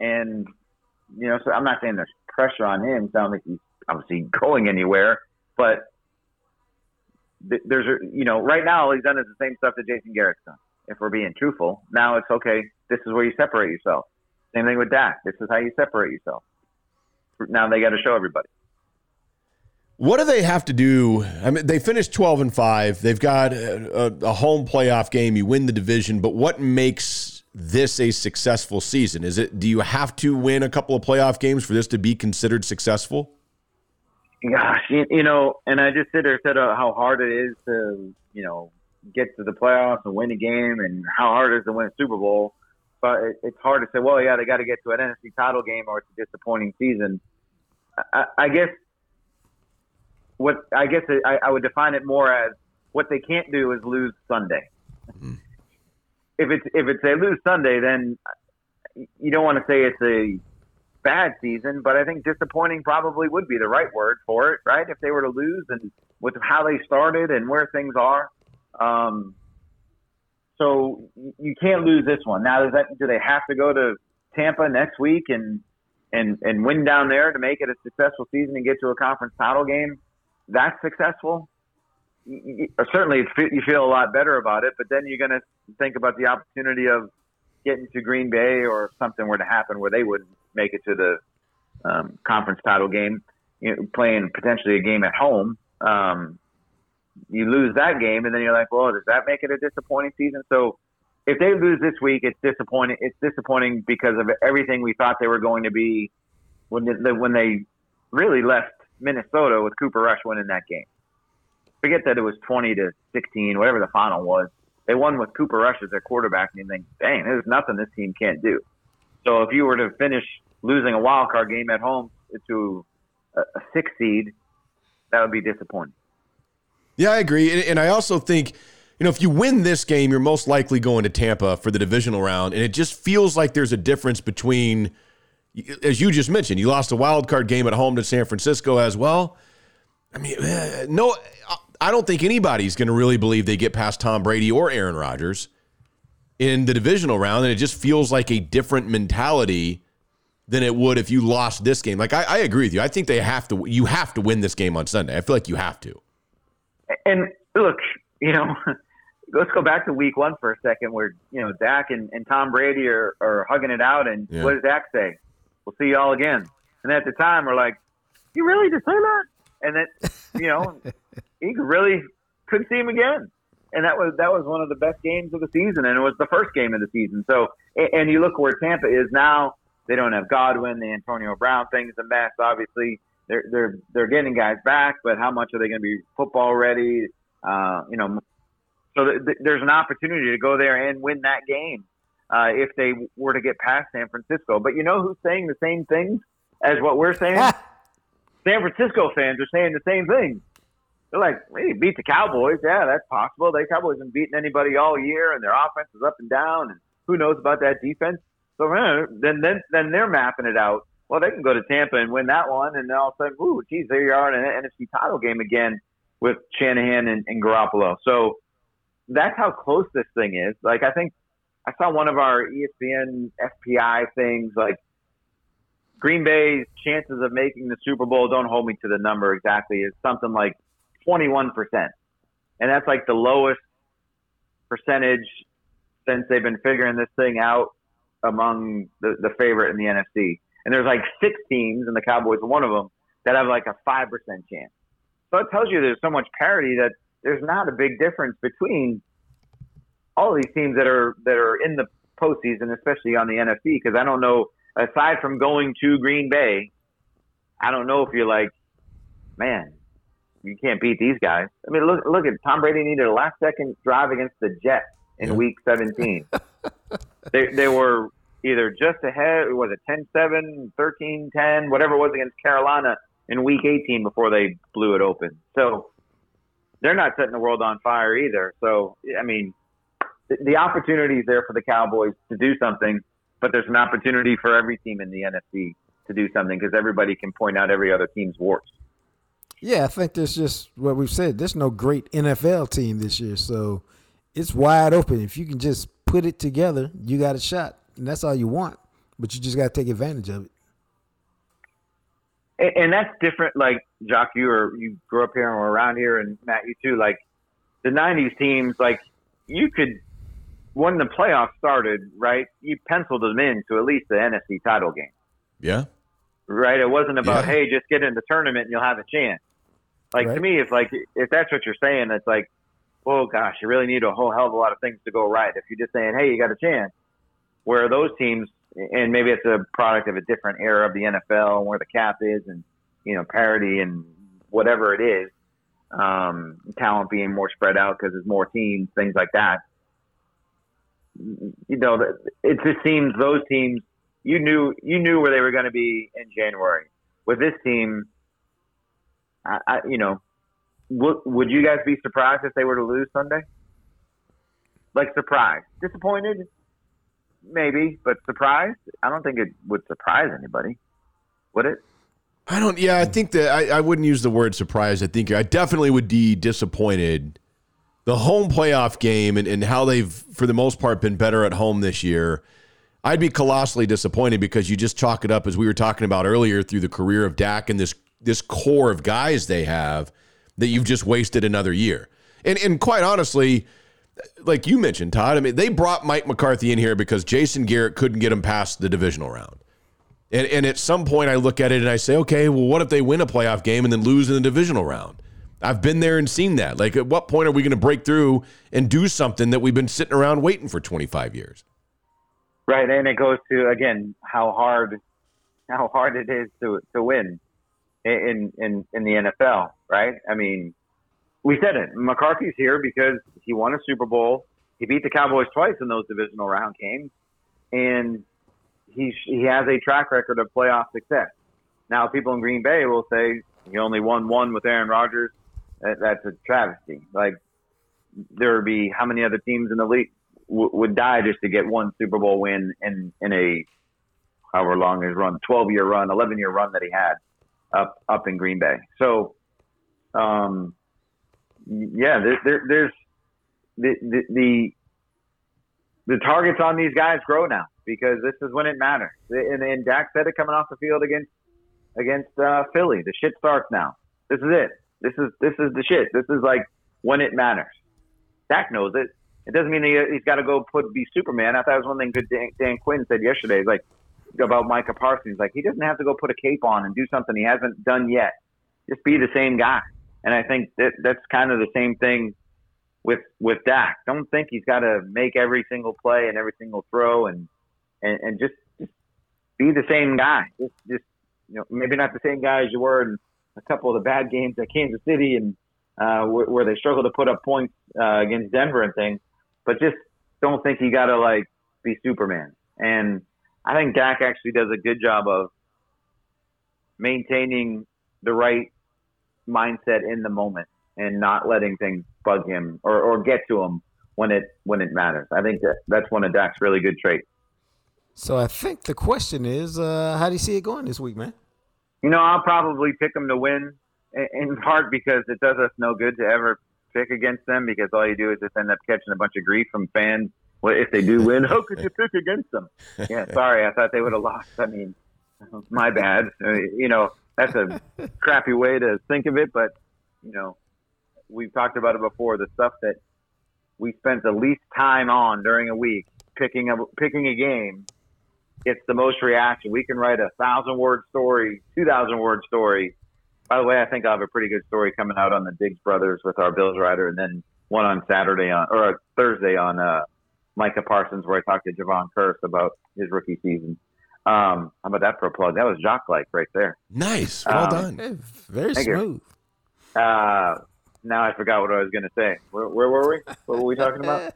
and you know, so I'm not saying there's pressure on him. Sounds like he's obviously going anywhere, but th- there's a, you know, right now all he's done is the same stuff that Jason Garrett's done. If we're being truthful, now it's okay. This is where you separate yourself. Same thing with Dak. This is how you separate yourself. Now they got to show everybody. What do they have to do? I mean, they finished 12 and 5. They've got a, a, a, home playoff game. You win the division, but what makes this a successful season? Is it do you have to win a couple of playoff games for this to be considered successful? Gosh, you, you know, and I just sit there said uh, how hard it is to, you know, get to the playoffs and win a game and how hard it is to win a Super Bowl. But it, it's hard to say, well, yeah, they got to get to an NFC title game or it's a disappointing season. I, I guess what I guess I, I would define it more as what they can't do is lose Sunday. Mm-hmm. If it's if it's they lose Sunday, then you don't want to say it's a bad season, but I think disappointing probably would be the right word for it, right? If they were to lose and with how they started and where things are, um, so you can't lose this one. Now, does that do they have to go to Tampa next week and and and win down there to make it a successful season and get to a conference title game? That's successful. Certainly, you feel a lot better about it. But then you're going to think about the opportunity of getting to Green Bay or something were to happen where they would make it to the um, conference title game, you know, playing potentially a game at home. Um, you lose that game, and then you're like, well, does that make it a disappointing season? So if they lose this week, it's disappointing. It's disappointing because of everything we thought they were going to be when they, when they really left Minnesota with Cooper Rush winning that game. Forget that it was 20 to 16, whatever the final was. They won with Cooper Rush as their quarterback, and you think, dang, there's nothing this team can't do. So if you were to finish losing a wild card game at home to a, six seed, that would be disappointing. Yeah, I agree, and I also think you know, if you win this game, you're most likely going to Tampa for the divisional round. And it just feels like there's a difference between, as you just mentioned, you lost a wild card game at home to San Francisco as well. I mean, eh, no, I don't think anybody's going to really believe they get past Tom Brady or Aaron Rodgers in the divisional round. And it just feels like a different mentality than it would if you lost this game. Like, I, I agree with you. I think they have to, you have to win this game on Sunday. I feel like you have to. And look, you know, let's go back to week one for a second where, you know, Dak and, and Tom Brady are, are hugging it out. And yeah. what does Dak say? We'll see you all again. And at the time, we're like, you really just say that? And then, you know, he really couldn't see him again. And that was that was one of the best games of the season, and it was the first game of the season. So, and you look where Tampa is now. They don't have Godwin. The Antonio Brown thing is a mess. Obviously, they're they're they're getting guys back, but how much are they going to be football ready? Uh, you know, so th- th- there's an opportunity to go there and win that game uh, if they were to get past San Francisco. But you know who's saying the same things as what we're saying? San Francisco fans are saying the same thing. They're like, hey, beat the Cowboys. Yeah, that's possible. The Cowboys haven't beaten anybody all year, and their offense is up and down, and who knows about that defense? So eh, then, then, then they're mapping it out. Well, they can go to Tampa and win that one, and then all of a sudden, ooh, geez, there you are in an NFC title game again with Shanahan and, and Garoppolo. So that's how close this thing is. Like, I think I saw one of our ESPN FPI things, like Green Bay's chances of making the Super Bowl, don't hold me to the number exactly, is something like 21%. And that's like the lowest percentage since they've been figuring this thing out among the, the favorite in the NFC. And there's like six teams, and the Cowboys are one of them, that have like a 5% chance. So it tells you there's so much parity that there's not a big difference between all these teams that are that are in the postseason, especially on the NFC. Because I don't know, aside from going to Green Bay, I don't know if you're like, man, you can't beat these guys. I mean, look look at Tom Brady needed a last second drive against the Jets in yeah. Week 17. they they were either just ahead, was it 10-7, 13-10, whatever it was against Carolina in Week 18 before they blew it open. So they're not setting the world on fire either. So I mean, the, the opportunity is there for the Cowboys to do something, but there's an opportunity for every team in the NFC to do something because everybody can point out every other team's warts. Yeah, I think there's just what we've said. There's no great NFL team this year, so it's wide open. If you can just put it together, you got a shot, and that's all you want. But you just got to take advantage of it. and, and that's different. Like Jock, you or you grew up here and were around here, and Matt, you too. Like the '90s teams, like you could when the playoffs started, right? You penciled them in to at least the NFC title game, Yeah. right? It wasn't about Yeah. hey, just get in the tournament and you'll have a chance. Like to me, it's like if that's what you're saying, it's like, oh gosh, you really need a whole hell of a lot of things to go right. If you're just saying, hey, you got a chance, where those teams, and maybe it's a product of a different era of the NFL and where the cap is, and you know parity and whatever it is, um, talent being more spread out because there's more teams, things like that. You know, it just seems those teams you knew you knew where they were going to be in January. With this team, I, I you know, would would you guys be surprised if they were to lose Sunday? Like surprised, disappointed, maybe, but surprised. I don't think it would surprise anybody, would it? I don't. Yeah, I think that I, I wouldn't use the word surprised. I think I definitely would be disappointed. The home playoff game and, and how they've, for the most part, been better at home this year. I'd be colossally disappointed because you just chalk it up as we were talking about earlier through the career of Dak and this this core of guys they have that you've just wasted another year. And and quite honestly, like you mentioned, Todd, I mean, they brought Mike McCarthy in here because Jason Garrett couldn't get him past the divisional round. And, and at some point, I look at it and I say, okay, well, what if they win a playoff game and then lose in the divisional round? I've been there and seen that. Like, at what point are we going to break through and do something that we've been sitting around waiting for 25 years? Right, and it goes to again how hard how hard it is to to win in in in the NFL. Right, I mean, we said it. McCarthy's here because he won a Super Bowl. He beat the Cowboys twice in those divisional round games, and he he has a track record of playoff success. Now, people in Green Bay will say he only won one with Aaron Rodgers. That, that's a travesty. Like there would be how many other teams in the league w- would die just to get one Super Bowl win in in a however long his run, twelve year run, eleven year run that he had up up in Green Bay. So, um, yeah, there, there, there's the, the the the targets on these guys grow now because this is when it matters. And, and Dak said it coming off the field against against uh, Philly. The shit starts now. This is it. This is this is the shit. This is like when it matters. Dak knows it. It doesn't mean he, he's got to go put be Superman. I thought it was one thing Dan, Dan Quinn said yesterday. He's like about Micah Parsons. Like he doesn't have to go put a cape on and do something he hasn't done yet. Just be the same guy. And I think that that's kind of the same thing with with Dak. Don't think he's got to make every single play and every single throw and and, and just, just be the same guy. Just just you know maybe not the same guy as you were in a couple of the bad games at Kansas City and uh, where, where they struggled to put up points uh, against Denver and things, but just don't think you got to like be Superman. And I think Dak actually does a good job of maintaining the right mindset in the moment and not letting things bug him or, or get to him when it when it matters. I think that that's one of Dak's really good traits. So I think the question is, uh, how do you see it going this week, man? You know, I'll probably pick them to win in- in part because it does us no good to ever pick against them because all you do is just end up catching a bunch of grief from fans. Well, if they do win, how could you pick against them? Yeah, sorry, I thought they would have lost. I mean, my bad. Uh, You know, that's a crappy way to think of it, but you know, we've talked about it before. The stuff that we spent the least time on during a week picking a picking a game gets the most reaction. We can write a thousand word story, two thousand word story. By the way, I think I have a pretty good story coming out on the Diggs brothers with our Bills writer, and then one on Saturday on or Thursday on uh, Micah Parsons, where I talked to Jayron Kearse about his rookie season. Um, how about that for a plug? That was Jock like right there. Nice. Well Um, done. Hey, very Thank you. smooth. Uh, now I forgot what I was going to say. Where, where were we? What were we talking about?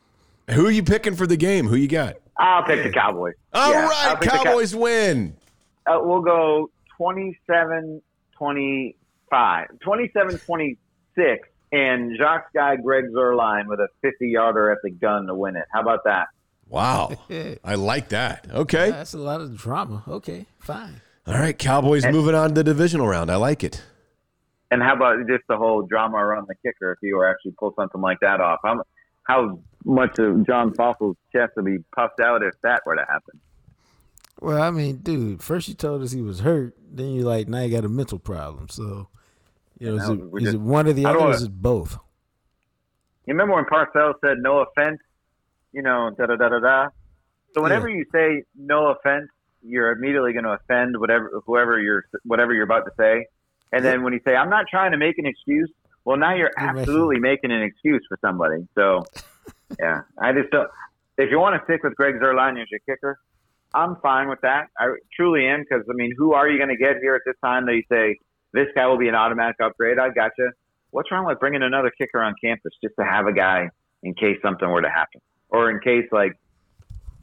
Who are you picking for the game? Who you got? I'll pick the Cowboys. All Yeah, right, pick the Cow- Cowboys win. uh, we'll go 27 25, 27 26, and Jacques guy Greg Zuerlein with a 50 yarder at the gun to win it. How about that? Wow. I like that. Okay. That's a lot of drama. Okay, fine. All right, Cowboys moving on to the divisional round. I like it. And how about just the whole drama around the kicker if you were actually pull something like that off? How, how much of John Fassel's chest would be puffed out if that were to happen. Well, I mean, dude, first you told us he was hurt, then you like now you got a mental problem. So, you know, is, it, just- it one or the other? Or is it both? You remember when Parcells said "no offense"? You know, da da da da da. So whenever you say "no offense," you're immediately going to offend whatever whoever you're whatever you're about to say. And then when you say "I'm not trying to make an excuse," well, now you're You're absolutely making an excuse for somebody. So, yeah, I just don't. If you want to stick with Greg Zuerlein as your kicker, I'm fine with that. I truly am because I mean, who are you going to get here at this time that you say this guy will be an automatic upgrade? I gotcha. What's wrong with bringing another kicker on campus just to have a guy in case something were to happen, or in case like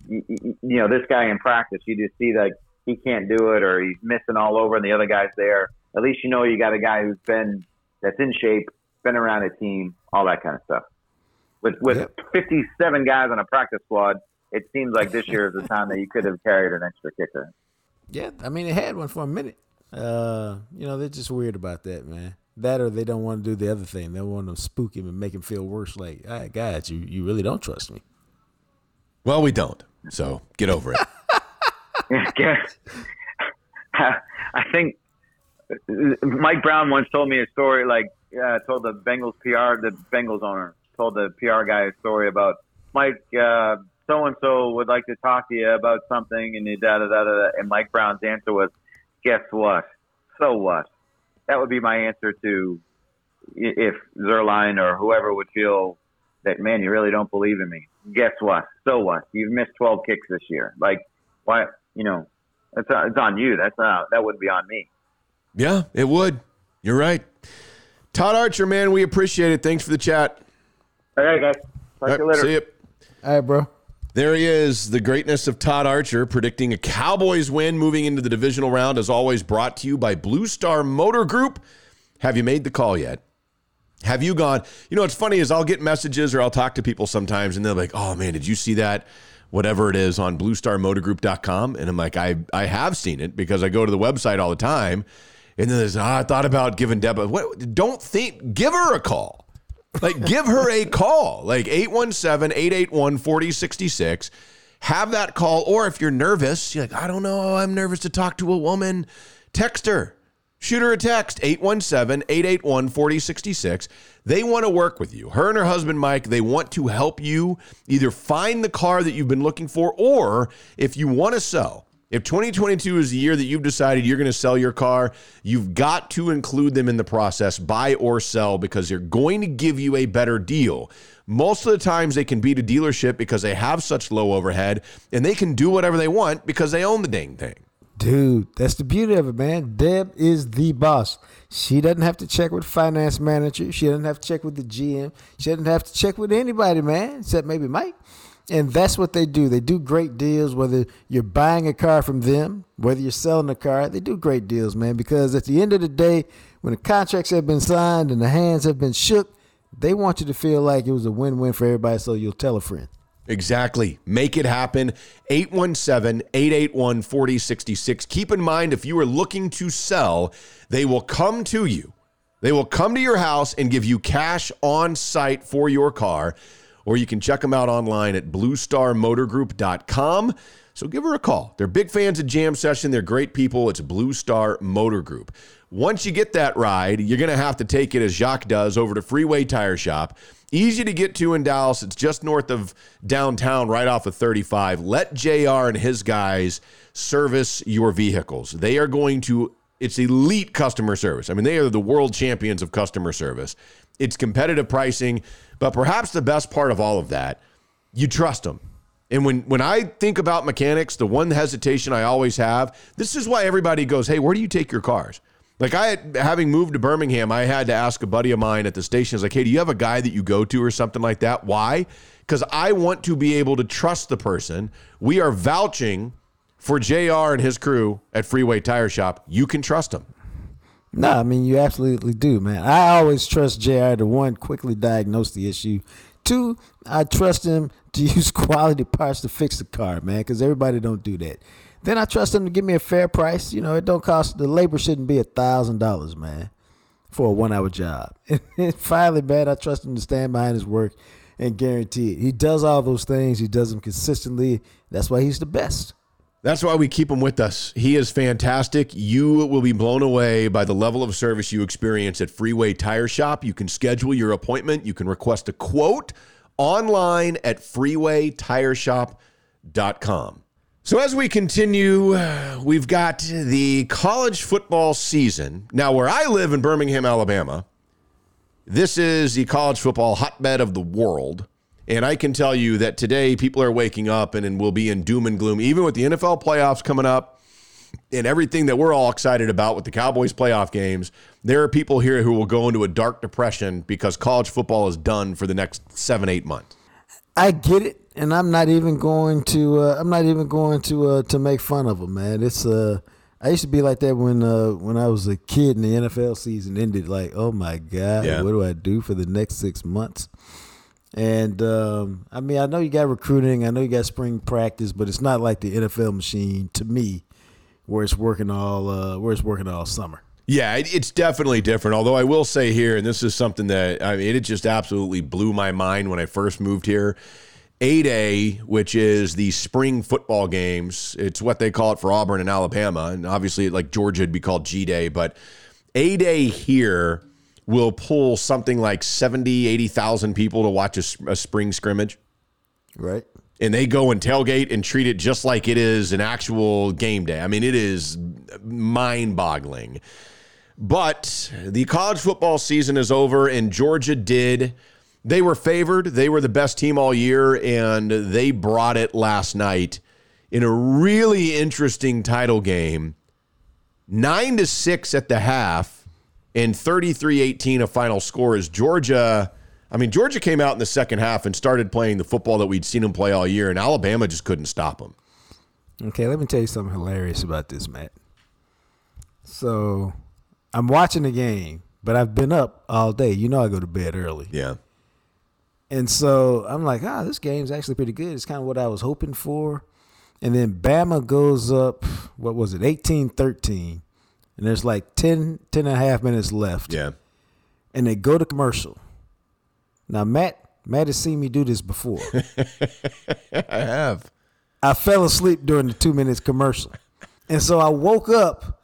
you, you know this guy in practice, you just see like he can't do it or he's missing all over, and the other guy's there. At least you know you got a guy who's been that's in shape, been around a team, all that kind of stuff. With with Yep. 57 guys on a practice squad, it seems like this year is the time that you could have carried an extra kicker. Yeah, I mean, they had one for a minute. Uh, you know, they're just weird about that, man. That or they don't want to do the other thing. They want to spook him and make him feel worse. Like, all right, guys, you, you really don't trust me. Well, we don't. So get over it. Yeah. I think Mike Brown once told me a story. Like, uh, told the Bengals PR, the Bengals owner told the PR guy a story about Mike. Uh, so and so would like to talk to you about something, and da da da da. da. And Mike Brown's answer was, "Guess what? So what?" That would be my answer to if Zuerlein or whoever would feel that man, you really don't believe in me. Guess what? So what? You've missed 12 kicks this year. Like, why? You know, it's uh, it's on you. That's not that wouldn't be on me. Yeah, it would. You're right. Todd Archer, man, we appreciate it. Thanks for the chat. All right, guys. Talk to you later. See you. All right, bro. There he is, the greatness of Todd Archer, predicting a Cowboys win moving into the divisional round, as always, brought to you by Blue Star Motor Group. Have you made the call yet? Have you gone? You know, what's funny is I'll get messages or I'll talk to people sometimes and they're like, oh man, did you see that? Whatever it is on bluestarmotorgroup.com. And I'm like, I, I have seen it because I go to the website all the time. And then there's, ah, I thought about giving Deb a, what, don't think, give her a call. Like, give her a call, like 817 881 4066. Have that call. Or if you're nervous, you're like, I don't know, I'm nervous to talk to a woman, text her. Shoot her a text, 817 881 4066. They want to work with you. Her and her husband, Mike, they want to help you either find the car that you've been looking for, or if you want to sell, if 2022 is the year that you've decided you're going to sell your car, you've got to include them in the process, buy or sell, because they're going to give you a better deal. Most of the times they can beat a dealership because they have such low overhead and they can do whatever they want because they own the dang thing. Dude, that's the beauty of it, man. Deb is the boss. She doesn't have to check with finance manager. She doesn't have to check with the GM. She doesn't have to check with anybody, man, except maybe Mike. And that's what they do. They do great deals, whether you're buying a car from them, whether you're selling a car. They do great deals, man, because at the end of the day, when the contracts have been signed and the hands have been shook, they want you to feel like it was a win win for everybody, so you'll tell a friend. Exactly. Make it happen. 817 881 4066. Keep in mind, if you are looking to sell, they will come to you. They will come to your house and give you cash on site for your car, or you can check them out online at bluestarmotorgroup.com. So give her a call. They're big fans of Jam Session. They're great people. It's Blue Star Motor Group. Once you get that ride, you're going to have to take it as Jock does over to Freeway Tire Shop. Easy to get to in Dallas. It's just north of downtown, right off of 35. Let JR and his guys service your vehicles. They are going to, it's elite customer service. I mean, they are the world champions of customer service. It's competitive pricing, but perhaps the best part of all of that, you trust them. And when, when I think about mechanics, the one hesitation I always have, this is why everybody goes, Hey, where do you take your cars? Like I having moved to Birmingham, I had to ask a buddy of mine at the station, I was like, Hey, do you have a guy that you go to or something like that? Why? Because I want to be able to trust the person. We are vouching for JR and his crew at Freeway Tire Shop. You can trust them. No, I mean you absolutely do, man. I always trust Jr. to one quickly diagnose the issue. Two, I trust him to use quality parts to fix the car, man, because everybody don't do that. Then I trust him to give me a fair price. You know, it don't cost the labor shouldn't be a thousand dollars, man, for a one hour job. And finally, man, I trust him to stand behind his work and guarantee it. He does all those things. He does them consistently. That's why he's the best. That's why we keep him with us. He is fantastic. You will be blown away by the level of service you experience at Freeway Tire Shop. You can schedule your appointment. You can request a quote online at freewaytireshop.com. So, as we continue, we've got the college football season. Now, where I live in Birmingham, Alabama, this is the college football hotbed of the world. And I can tell you that today people are waking up and, and will be in doom and gloom, even with the NFL playoffs coming up and everything that we're all excited about with the Cowboys playoff games. There are people here who will go into a dark depression because college football is done for the next seven, eight months. I get it, and I'm not even going to. Uh, I'm not even going to uh, to make fun of them, man. It's uh, I used to be like that when uh, when I was a kid and the NFL season ended. Like, oh my god, Yeah. what do I do for the next six months? And um, I mean, I know you got recruiting, I know you got spring practice, but it's not like the NFL machine to me, where it's working all uh, where it's working all summer. Yeah, it, it's definitely different. Although I will say here, and this is something that I mean, it just absolutely blew my mind when I first moved here. A-Day, which is the spring football games, it's what they call it for Auburn and Alabama. And obviously, like Georgia, it'd be called G Day. But A-Day here will pull something like 70, 80,000 people to watch a spring scrimmage. Right. And they go and tailgate and treat it just like it is an actual game day. I mean, it is mind boggling. But the college football season is over, and Georgia did. They were favored. They were the best team all year, and they brought it last night in a really interesting title game. Nine to six at the half, and 33 18 a final score is Georgia. I mean, Georgia came out in the second half and started playing the football that we'd seen them play all year, and Alabama just couldn't stop them. Okay, let me tell you something hilarious about this, Matt. So, I'm watching the game, but I've been up all day. You know, I go to bed early. Yeah. And so I'm like, ah, this game's actually pretty good. It's kind of what I was hoping for. And then Bama goes up, what was it, 18 13. And there's like 10, 10 and a half minutes left. Yeah. And they go to commercial. Now, Matt, Matt has seen me do this before. I have. I fell asleep during the two minutes commercial. And so I woke up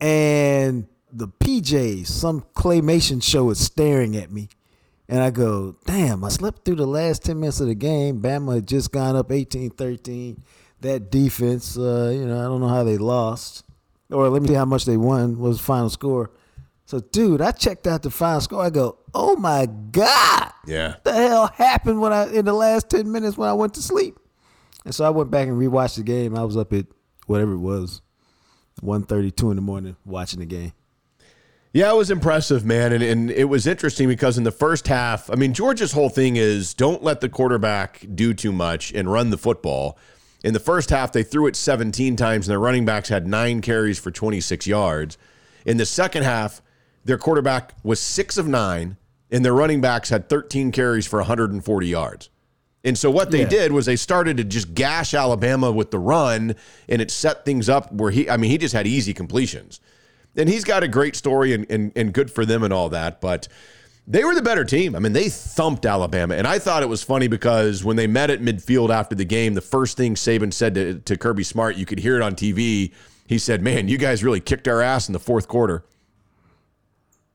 and the PJs, some claymation show is staring at me. And I go, damn, I slept through the last 10 minutes of the game. Bama had just gone up 18 13. That defense, uh, you know, I don't know how they lost. Or let me see how much they won, was the final score. So, dude, I checked out the final score. I go, oh my God Yeah. What the hell happened when I in the last ten minutes when I went to sleep. And so I went back and rewatched the game. I was up at whatever it was, 1.32 in the morning watching the game. Yeah, it was impressive, man. And, and it was interesting because in the first half, I mean, Georgia's whole thing is don't let the quarterback do too much and run the football. In the first half, they threw it 17 times, and their running backs had nine carries for 26 yards. In the second half, their quarterback was six of nine, and their running backs had 13 carries for 140 yards. And so what they Yeah. did was they started to just gash Alabama with the run, and it set things up where he, I mean, he just had easy completions. And he's got a great story and, and, and good for them and all that. But they were the better team. I mean, they thumped Alabama. And I thought it was funny because when they met at midfield after the game, the first thing Saban said to, to Kirby Smart, you could hear it on TV. He said, Man, you guys really kicked our ass in the fourth quarter.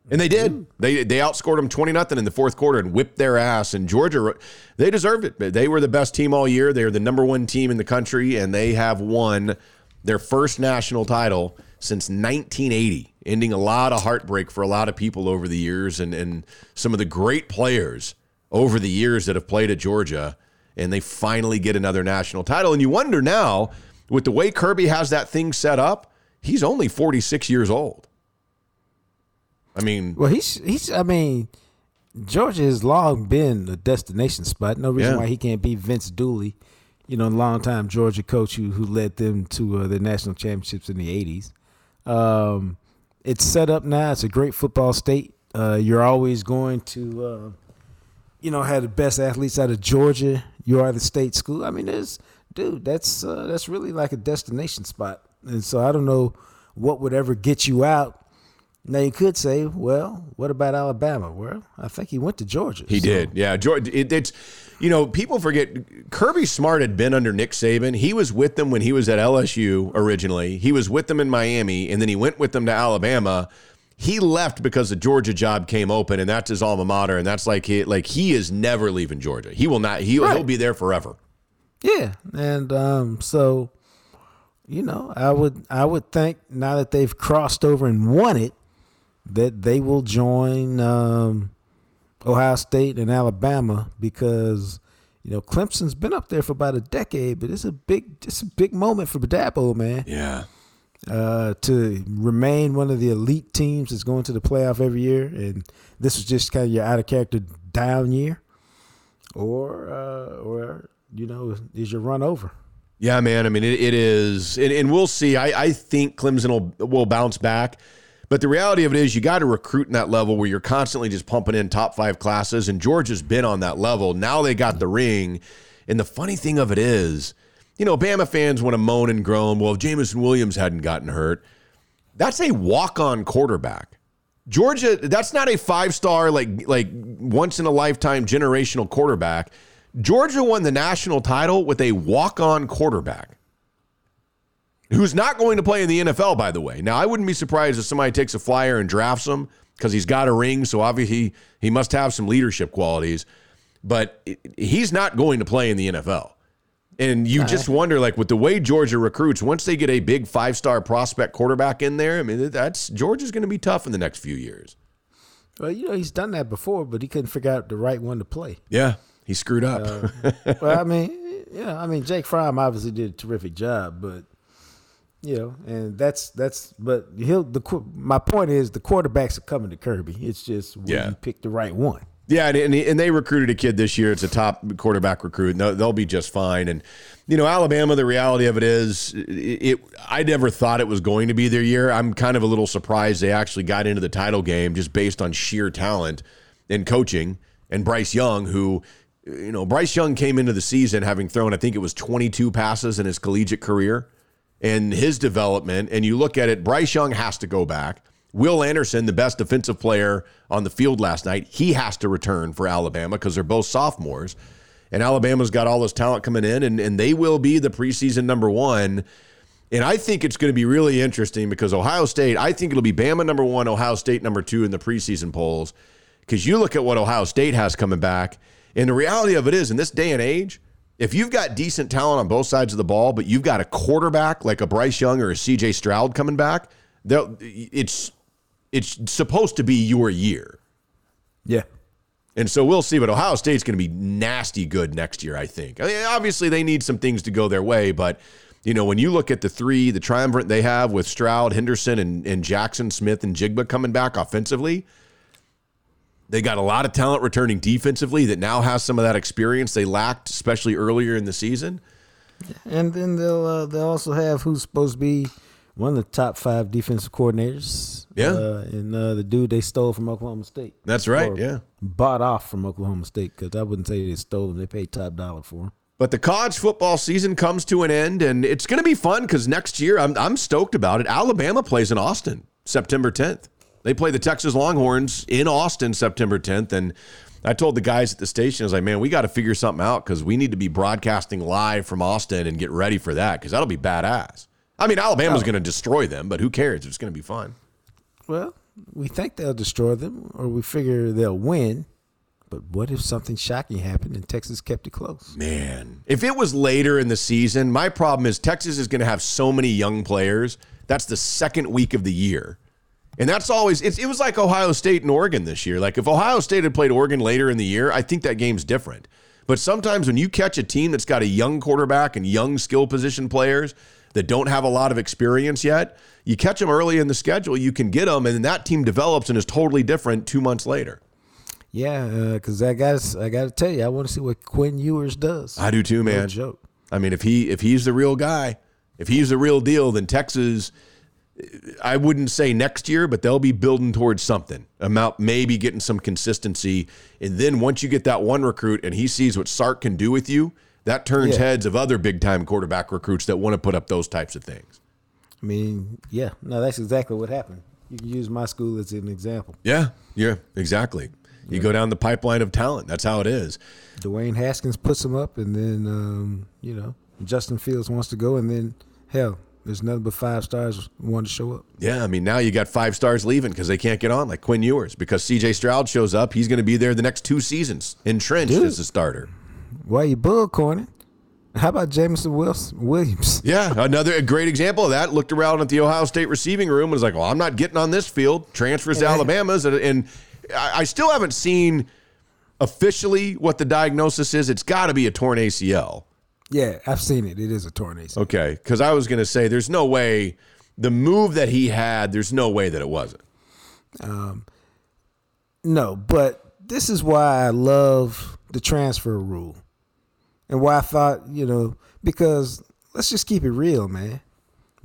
And they did. They they outscored them 20 nothing in the fourth quarter and whipped their ass. And Georgia, they deserved it. They were the best team all year. They are the number one team in the country, and they have won their first national title since 1980, ending a lot of heartbreak for a lot of people over the years and, and some of the great players over the years that have played at Georgia. And they finally get another national title. And you wonder now, with the way Kirby has that thing set up, he's only 46 years old. I mean, Well, he's he's. I mean, Georgia has long been a destination spot. No reason Yeah. why he can't be Vince Dooley, you know, a longtime Georgia coach who who led them to uh, the national championships in the '80s. Um, it's set up now. It's a great football state. Uh, you're always going to, uh, you know, have the best athletes out of Georgia. You are the state school. I mean, there's, dude, that's uh, that's really like a destination spot. And so I don't know what would ever get you out Now you could say, well, what about Alabama? Well, I think he went to Georgia. He so- did. Yeah. George, it, it's, you know, people forget Kirby Smart had been under Nick Saban. He was with them when he was at LSU originally. He was with them in Miami, and then he went with them to Alabama. He left because the Georgia job came open, and that's his alma mater. And that's like he, like he is never leaving Georgia. He will not. He, He'll be there forever. Yeah, and um, so you know, I would I would think now that they've crossed over and won it, that they will join um, Ohio State and Alabama because you know Clemson's been up there for about a decade, but it's a big it's a big moment for Dabo, man. Yeah. Uh, to remain one of the elite teams that's going to the playoff every year, and this was just kind of your out of character down year, or uh, or you know is your run over. Yeah, man. I mean, it, it is, and, and we'll see. I, I think Clemson will, will bounce back. But the reality of it is, you got to recruit in that level where you're constantly just pumping in top five classes. And Georgia's been on that level. Now they got the ring. And the funny thing of it is, you know, Bama fans want to moan and groan. Well, if Jameson Williams hadn't gotten hurt, that's a walk on quarterback. Georgia, that's not a five star, like, like once in a lifetime generational quarterback. Georgia won the national title with a walk on quarterback who's not going to play in the NFL, by the way. Now, I wouldn't be surprised if somebody takes a flyer and drafts him because he's got a ring. So obviously, he must have some leadership qualities, but he's not going to play in the NFL. And you just wonder, like, with the way Georgia recruits, once they get a big five star prospect quarterback in there, I mean, that's Georgia's going to be tough in the next few years. Well, you know he's done that before, but he couldn't figure out the right one to play. Yeah, he screwed up. Uh, well, I mean, yeah, I mean Jake Fromm obviously did a terrific job, but you know, and that's that's. But he'll the my point is the quarterbacks are coming to Kirby. It's just when Yeah. you pick the right one. Yeah, and, and and they recruited a kid this year. It's a top quarterback recruit. and They'll, they'll be just fine. And you know, Alabama. The reality of it is, it, it. I never thought it was going to be their year. I'm kind of a little surprised they actually got into the title game just based on sheer talent and coaching. And Bryce Young, who, you know, Bryce Young came into the season having thrown, I think it was 22 passes in his collegiate career, and his development. And you look at it, Bryce Young has to go back. Will Anderson, the best defensive player on the field last night, he has to return for Alabama because they're both sophomores. And Alabama's got all this talent coming in, and, and they will be the preseason number one. And I think it's going to be really interesting because Ohio State, I think it'll be Bama number one, Ohio State number two in the preseason polls. Because you look at what Ohio State has coming back, and the reality of it is, in this day and age, if you've got decent talent on both sides of the ball, but you've got a quarterback like a Bryce Young or a CJ Stroud coming back, they'll- it's it's supposed to be your year. Yeah. And so we'll see, but Ohio State's going to be nasty good next year, I think. I mean, obviously, they need some things to go their way, but you know, when you look at the three, the triumvirate they have with Stroud, Henderson, and, and Jaxon Smith-Njigba coming back offensively, they got a lot of talent returning defensively that now has some of that experience they lacked, especially earlier in the season. And then they'll uh, they'll also have who's supposed to be one of the top five defensive coordinators. Yeah. uh, and uh, the dude they stole from Oklahoma State. That's right, yeah. bought off from Oklahoma State because I wouldn't say they stole him. They paid top dollar for him. But the college football season comes to an end, and it's going to be fun because next year I'm, I'm stoked about it. Alabama plays in Austin September 10th. They play the Texas Longhorns in Austin September 10th. And I told the guys at the station, I was like, man, we got to figure something out because we need to be broadcasting live from Austin and get ready for that because that'll be badass. I mean, Alabama's oh. going to destroy them, but who cares? It's going to be fun. Well, we think they'll destroy them, or we figure they'll win. But what if something shocking happened and Texas kept it close? Man, if it was later in the season, my problem is Texas is going to have so many young players. That's the second week of the year. And that's always, it's, it was like Ohio State and Oregon this year. Like if Ohio State had played Oregon later in the year, I think that game's different. But sometimes when you catch a team that's got a young quarterback and young skill position players that don't have a lot of experience yet, you catch them early in the schedule, you can get them, and then that team develops and is totally different two months later. Yeah, uh, because I got I got to tell you, I want to see what Quinn Ewers does. I do too, man. No joke. I mean, if he if he's the real guy, if he's the real deal, then Texas. I wouldn't say next year, but they'll be building towards something. Amount maybe getting some consistency, and then once you get that one recruit and he sees what Sark can do with you, that turns Yeah. heads of other big time quarterback recruits that want to put up those types of things. I mean, yeah, no, that's exactly what happened. You can use my school as an example. Yeah, yeah, exactly. You go down the pipeline of talent. That's how it is. Dwayne Haskins puts him up, and then um, you know Justin Fields wants to go, and then hell, there's nothing but five stars want to show up. Yeah, I mean now you got five stars leaving because they can't get on, like Quinn Ewers, because C.J. Stroud shows up. He's going to be there the next two seasons, entrenched Dude. as a starter. Why you bug corning? How about Jameson Williams? Yeah, another a great example of that. Looked around at the Ohio State receiving room and was like, "Well, I'm not getting on this field." Transfers to. Alabama's, and, and I I still haven't seen officially what the diagnosis is. It's got to be a torn ACL. Yeah, I've seen it. It is a torn. Okay, because I was going to say, there's no way the move that he had. There's no way that it wasn't. No, but this is why I love the transfer rule. And why I thought, you know, because let's just keep it real, man.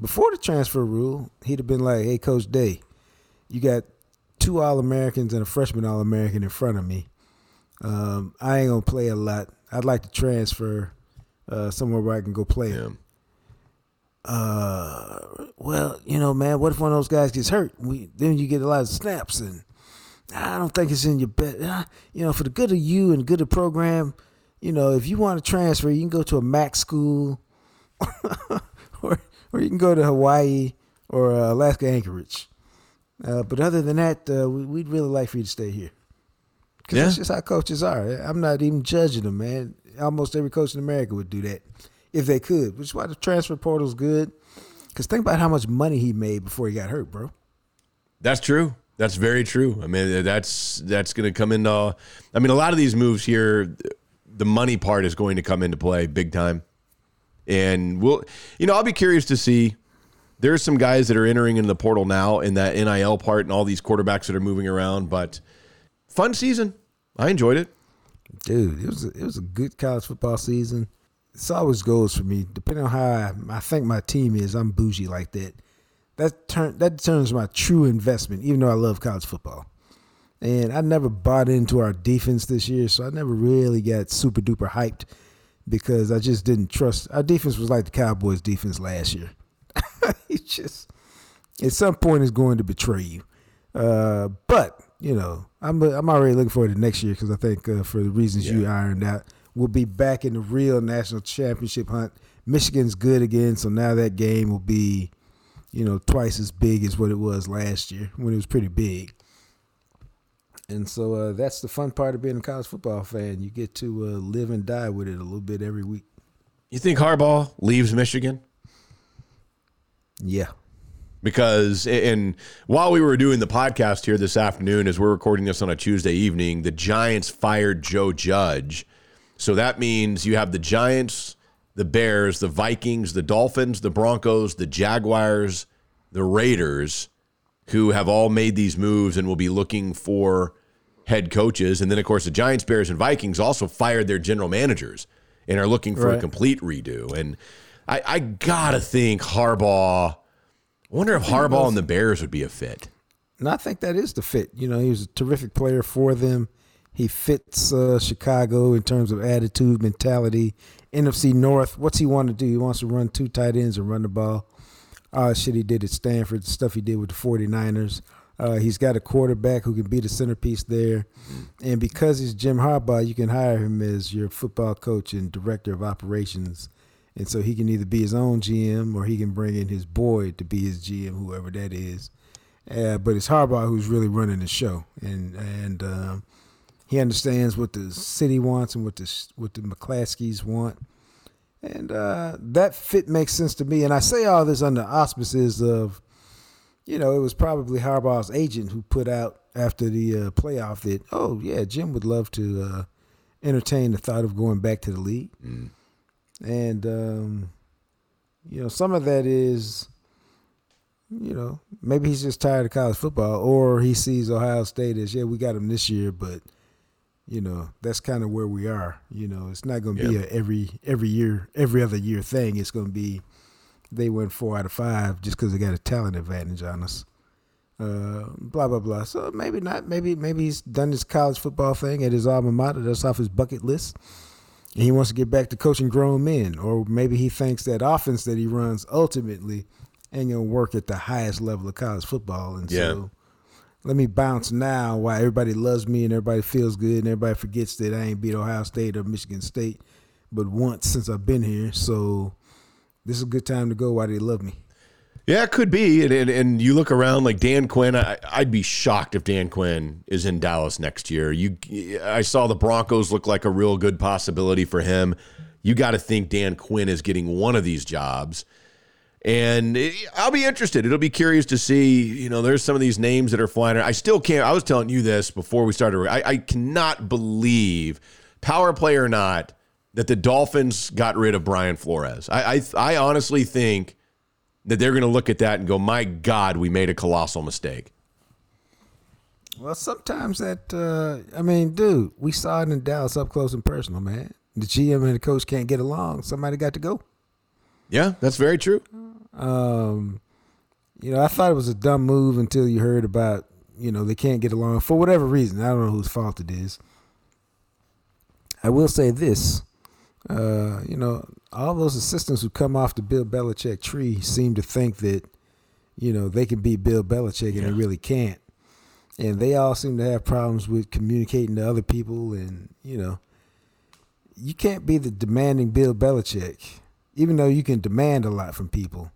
Before the transfer rule, he'd have been like, hey, Coach Day, you got two All Americans and a freshman All American in front of me. Um, I ain't going to play a lot. I'd like to transfer uh, somewhere where I can go play. Yeah. Uh, well, you know, man, what if one of those guys gets hurt? We then you get a lot of snaps, and I don't think it's in your bet. Uh, You know, for the good of you and good of the program, you know, if you want to transfer, you can go to a MAC school, or or you can go to Hawaii or uh, Alaska Anchorage. Uh, but other than that, uh, we, we'd really like for you to stay here. Because Yeah. that's just how coaches are. I'm not even judging them, man. Almost every coach in America would do that if they could, which is why the transfer portal's good. Because think about how much money he made before he got hurt, bro. That's true. That's very true. I mean, that's that's going to come into. Uh, I mean, a lot of these moves here, the money part is going to come into play big time, and we'll, you know, I'll be curious to see. There's some guys that are entering in the portal now in that NIL part, and all these quarterbacks that are moving around. But fun season. I enjoyed it. Dude, it was a, it was a good college football season. It's always goes for me. Depending on how I, I think my team is, I'm bougie like that. That turn that determines my true investment, even though I love college football. And I never bought into our defense this year, so I never really got super duper hyped because I just didn't trust. Our defense was like the Cowboys' defense last year. it just at some point it's going to betray you. Uh, but you know, I'm I'm already looking forward to next year because I think uh, for the reasons you ironed out, we'll be back in the real national championship hunt. Michigan's good again, so now that game will be, you know, twice as big as what it was last year when it was pretty big. And so uh, that's the fun part of being a college football fan. You get to uh, live and die with it a little bit every week. You think Harbaugh leaves Michigan? Yeah. Because and while we were doing the podcast here this afternoon as we're recording this on a Tuesday evening the Giants fired Joe Judge. So that means you have the Giants the Bears the Vikings the Dolphins the Broncos the Jaguars the Raiders who have all made these moves and will be looking for head coaches. And then of course the Giants Bears and Vikings also fired their general managers and are looking for a complete redo. And I, I gotta think Harbaugh I wonder if Harbaugh and the Bears would be a fit. And I think that is the fit. You know, he was a terrific player for them. He fits uh, Chicago in terms of attitude, mentality. NFC North, what's he want to do? He wants to run two tight ends and run the ball. Uh, shit he did at Stanford, stuff he did with the 49ers. Uh, he's got a quarterback who can be the centerpiece there. And because he's Jim Harbaugh, you can hire him as your football coach and director of operations. And so he can either be his own GM or he can bring in his boy to be his GM, whoever that is. Uh, but it's Harbaugh who's really running the show, and and um, he understands what the city wants and what the what the McCaskeys want, and uh, that fit makes sense to me. And I say all this under auspices of, you know, it was probably Harbaugh's agent who put out after the uh, playoff that, oh yeah, Jim would love to uh, entertain the thought of going back to the league, and um, you know, some of that is you know, maybe he's just tired of college football, or he sees Ohio State as, yeah, we got him this year, but you know, that's kind of where we are. You know, it's not going to be a every every year, every other year thing. It's going to be they win four out of five just because they got a talent advantage on us. Uh, blah blah blah. So maybe not. Maybe maybe he's done his college football thing at his alma mater. That's off his bucket list. And he wants to get back to coaching grown men, or maybe he thinks that offense that he runs ultimately ain't gonna work at the highest level of college football. And Yeah. so let me bounce now while everybody loves me and everybody feels good and everybody forgets that I ain't beat Ohio State or Michigan State but once since I've been here. So this is a good time to go while they love me. Yeah, it could be. And, and, and you look around like Dan Quinn. I, I'd be shocked if Dan Quinn is in Dallas next year. You, I saw the Broncos look like a real good possibility for him. You got to think Dan Quinn is getting one of these jobs. And it- I'll be interested. It'll be curious to see. You know, there's some of these names that are flying. around. I still can't. I was telling you this before we started. I, I cannot believe, power play or not, that the Dolphins got rid of Brian Flores. I, I, I honestly think that they're going to look at that and go, "My God, we made a colossal mistake." Well, sometimes that uh, I mean, dude, we saw it in Dallas up close and personal, man. The GM and the coach can't get along. Somebody got to go. Yeah, that's very true. Um, you know, I thought it was a dumb move until you heard about, you know, they can't get along for whatever reason. I don't know whose fault it is. I will say this. Uh, you know, all those assistants who come off the Bill Belichick tree seem to think that, you know, they can beat Bill Belichick and they really can't. And they all seem to have problems with communicating to other people and, you know, you can't be the demanding Bill Belichick, even though you can demand a lot from people.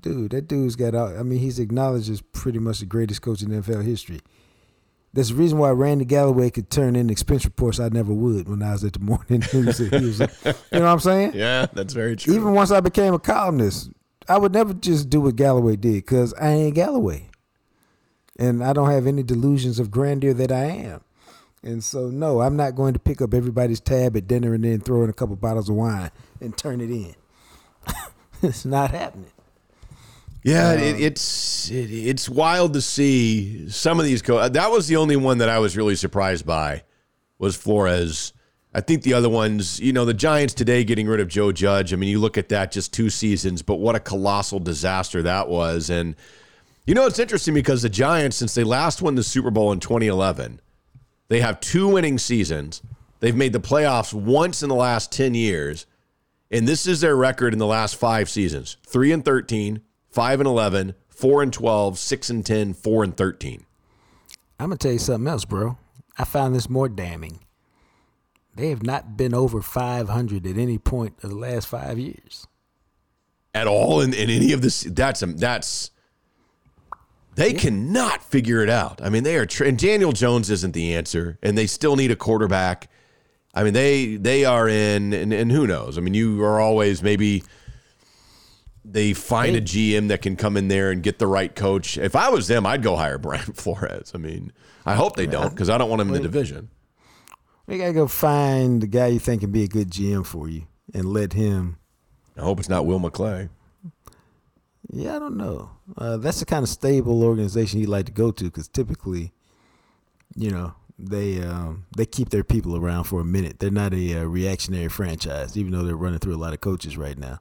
Dude, that dude's got out. I mean, he's acknowledged as pretty much the greatest coach in NFL history. There's a reason why Randy Galloway could turn in expense reports I never would when I was at the morning news. You know what I'm saying? Yeah, that's very true. Even once I became a columnist, I would never just do what Galloway did because I ain't Galloway. And I don't have any delusions of grandeur that I am. And so, no, I'm not going to pick up everybody's tab at dinner and then throw in a couple bottles of wine and turn it in. it's not happening. Yeah, it, um, it's it, it's wild to see some of these. Co- uh, that was the only one that I was really surprised by, was Flores. I think the other ones, you know, the Giants today getting rid of Joe Judge. I mean, you look at that, just two seasons, but what a colossal disaster that was. And you know, it's interesting because the Giants, since they last won the Super Bowl in 2011, they have two winning seasons. They've made the playoffs once in the last 10 years. And this is their record in the last five seasons 3 and 13, 5 and 11, 4 and 12, 6 and 10, 4 and 13. I'm going to tell you something else, bro. I found this more damning. They have not been over 500 at any point of the last five years. At all in, in any of this. That's, um, that's, they cannot figure it out. I mean, they are, and Daniel Jones isn't the answer, and they still need a quarterback. I mean, they they are in, and, and who knows? I mean, you are always maybe they find a GM that can come in there and get the right coach. If I was them, I'd go hire Brian Flores. I mean, I hope they don't because I don't want him in the division. You got to go find the guy you think can be a good GM for you and let him. I hope it's not Will McClay. Yeah, I don't know. Uh, that's the kind of stable organization you like to go to because typically, you know, they um, they keep their people around for a minute. They're not a, uh reactionary franchise, even though they're running through a lot of coaches right now.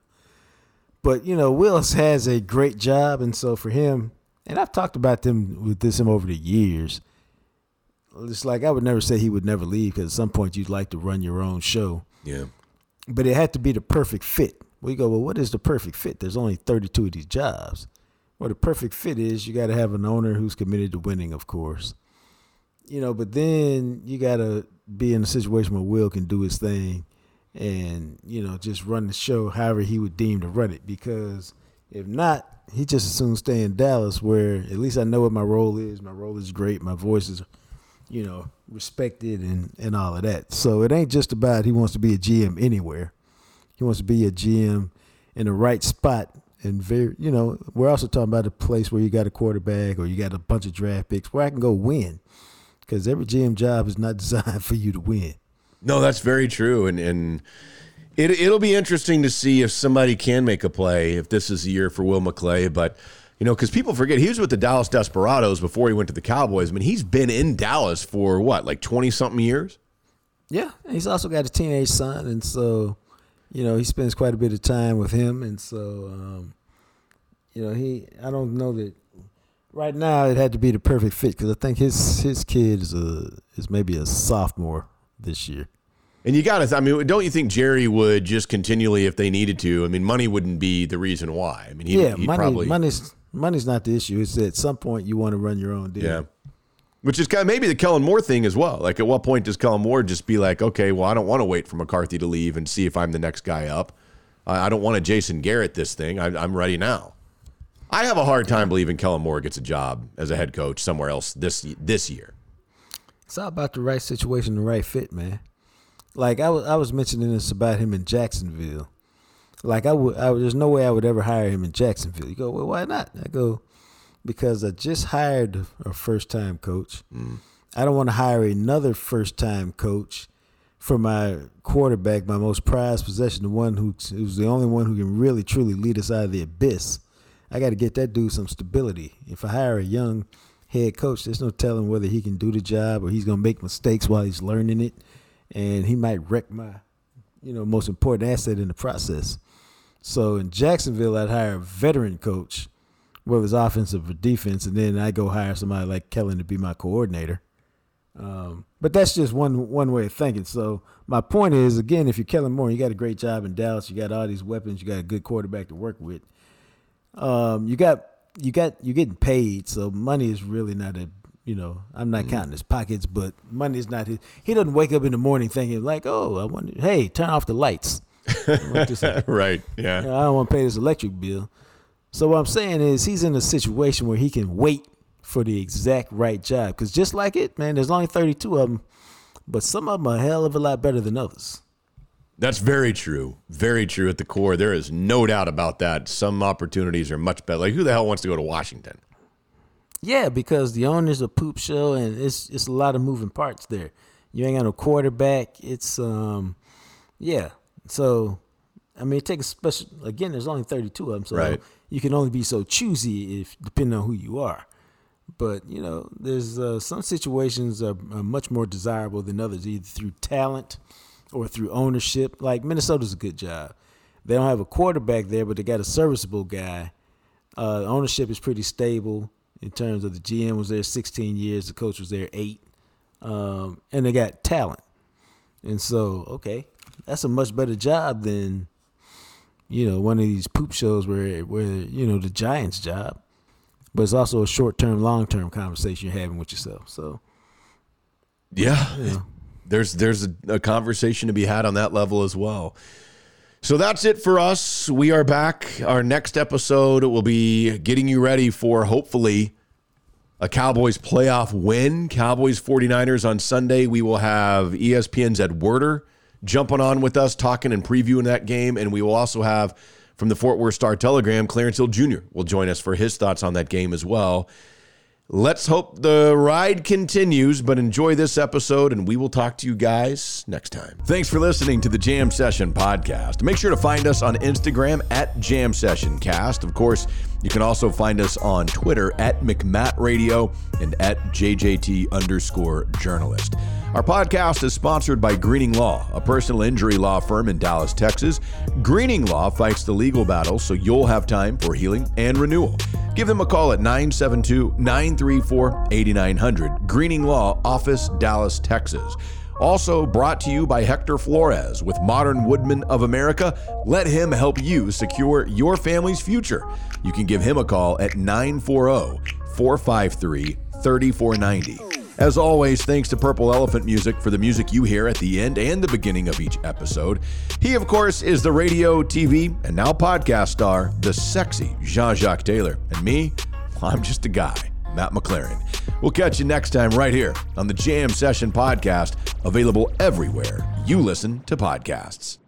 But you know, Willis has a great job, and so for him, and I've talked about them with this him over the years. It's like I would never say he would never leave because at some point you'd like to run your own show Yeah. but it had to be the perfect fit. We go, well, what is the perfect fit? There's only 32 of these jobs. Well, the perfect fit is you got to have an owner who's committed to winning, of course. You know, but then you got to be in a situation where Will can do his thing and, you know, just run the show however he would deem to run it. Because if not, he just as soon stay in Dallas where at least I know what my role is. My role is great. My voice is, you know, respected and, and all of that. So it ain't just about he wants to be a GM anywhere. He wants to be a GM in the right spot and very, you know, we're also talking about a place where you got a quarterback or you got a bunch of draft picks where I can go win. Because every GM job is not designed for you to win. No, that's very true, and and it it'll be interesting to see if somebody can make a play if this is the year for Will McClay. But you know, because people forget he was with the Dallas Desperados before he went to the Cowboys. I mean, he's been in Dallas for what, like twenty something years. Yeah, he's also got a teenage son, and so you know he spends quite a bit of time with him, and so um, you know he. I don't know that right now it had to be the perfect fit because I think his his kid is a is maybe a sophomore this year. And you got to, I mean, don't you think Jerry would just continually, if they needed to? I mean, money wouldn't be the reason why. I mean, he'd, yeah, he'd money, probably, money's money's not the issue. It's at some point you want to run your own deal. yeah. Which is kind of maybe the Kellen Moore thing as well. Like, at what point does Kellen Moore just be like, okay, well, I don't want to wait for McCarthy to leave and see if I'm the next guy up. I, I don't want to Jason Garrett this thing. I, I'm ready now. I have a hard time believing Kellen Moore gets a job as a head coach somewhere else this this year. It's all about the right situation, the right fit, man. Like I was, I was mentioning this about him in Jacksonville. Like I would, I would, there's no way I would ever hire him in Jacksonville. You go, well, why not? I go, because I just hired a first time coach. Mm. I don't want to hire another first time coach for my quarterback, my most prized possession, the one who who's the only one who can really truly lead us out of the abyss. I got to get that dude some stability. If I hire a young head coach, there's no telling whether he can do the job or he's gonna make mistakes while he's learning it, and he might wreck my, you know, most important asset in the process. So in Jacksonville, I'd hire a veteran coach, whether it's offensive or defense, and then I go hire somebody like Kellen to be my coordinator. Um, but that's just one one way of thinking. So my point is, again, if you're Kellen Moore, you got a great job in Dallas. You got all these weapons. You got a good quarterback to work with. Um, you got you got you're getting paid, so money is really not a you know. I'm not mm. counting his pockets, but money is not his. He doesn't wake up in the morning thinking like, oh, I want hey, turn off the lights. I want this- right. Yeah. I don't want to pay this electric bill. So what I'm saying is he's in a situation where he can wait for the exact right job. Because just like it, man, there's only 32 of them, but some of them are a hell of a lot better than others. That's very true. Very true at the core. There is no doubt about that. Some opportunities are much better. Like, who the hell wants to go to Washington? Yeah, because the owner's a poop show, and it's it's a lot of moving parts there. You ain't got no quarterback. It's um, yeah. So, I mean, it takes a special. Again, there's only 32 of them, so Right. you can only be so choosy if depending on who you are. But you know, there's uh, some situations are, are much more desirable than others, either through talent or through ownership. Like Minnesota's a good job. They don't have a quarterback there, but they got a serviceable guy. Uh, ownership is pretty stable in terms of the GM was there 16 years, the coach was there eight, um, and they got talent. And so, okay, that's a much better job than you know one of these poop shows where where you know the Giants' job. But it's also a short term, long term conversation you're having with yourself. So Yeah. There's there's a, a conversation to be had on that level as well. So that's it for us. We are back. Our next episode will be getting you ready for hopefully a Cowboys playoff win. Cowboys 49ers on Sunday. We will have ESPN's Ed Werder jumping on with us, talking and previewing that game. And we will also have from the Fort Worth Star Telegram, Clarence Hill Jr. will join us for his thoughts on that game as well. Let's hope the ride continues, but enjoy this episode, and we will talk to you guys next time. Thanks for listening to the Jam Session podcast. Make sure to find us on Instagram at Jam Session Cast. Of course, you can also find us on Twitter at McMatt Radio and at JJT underscore journalist. Our podcast is sponsored by Greening Law, a personal injury law firm in Dallas, Texas. Greening Law fights the legal battle so you'll have time for healing and renewal. Give them a call at 972 934 8900. Greening Law Office, Dallas, Texas. Also brought to you by Hector Flores with Modern Woodmen of America. Let him help you secure your family's future. You can give him a call at 940 453 3490. As always, thanks to Purple Elephant Music for the music you hear at the end and the beginning of each episode. He, of course, is the radio, TV, and now podcast star, the sexy Jean Jacques Taylor. And me, I'm just a guy, Matt McLaren. We'll catch you next time right here on the Jam Session Podcast, available everywhere you listen to podcasts.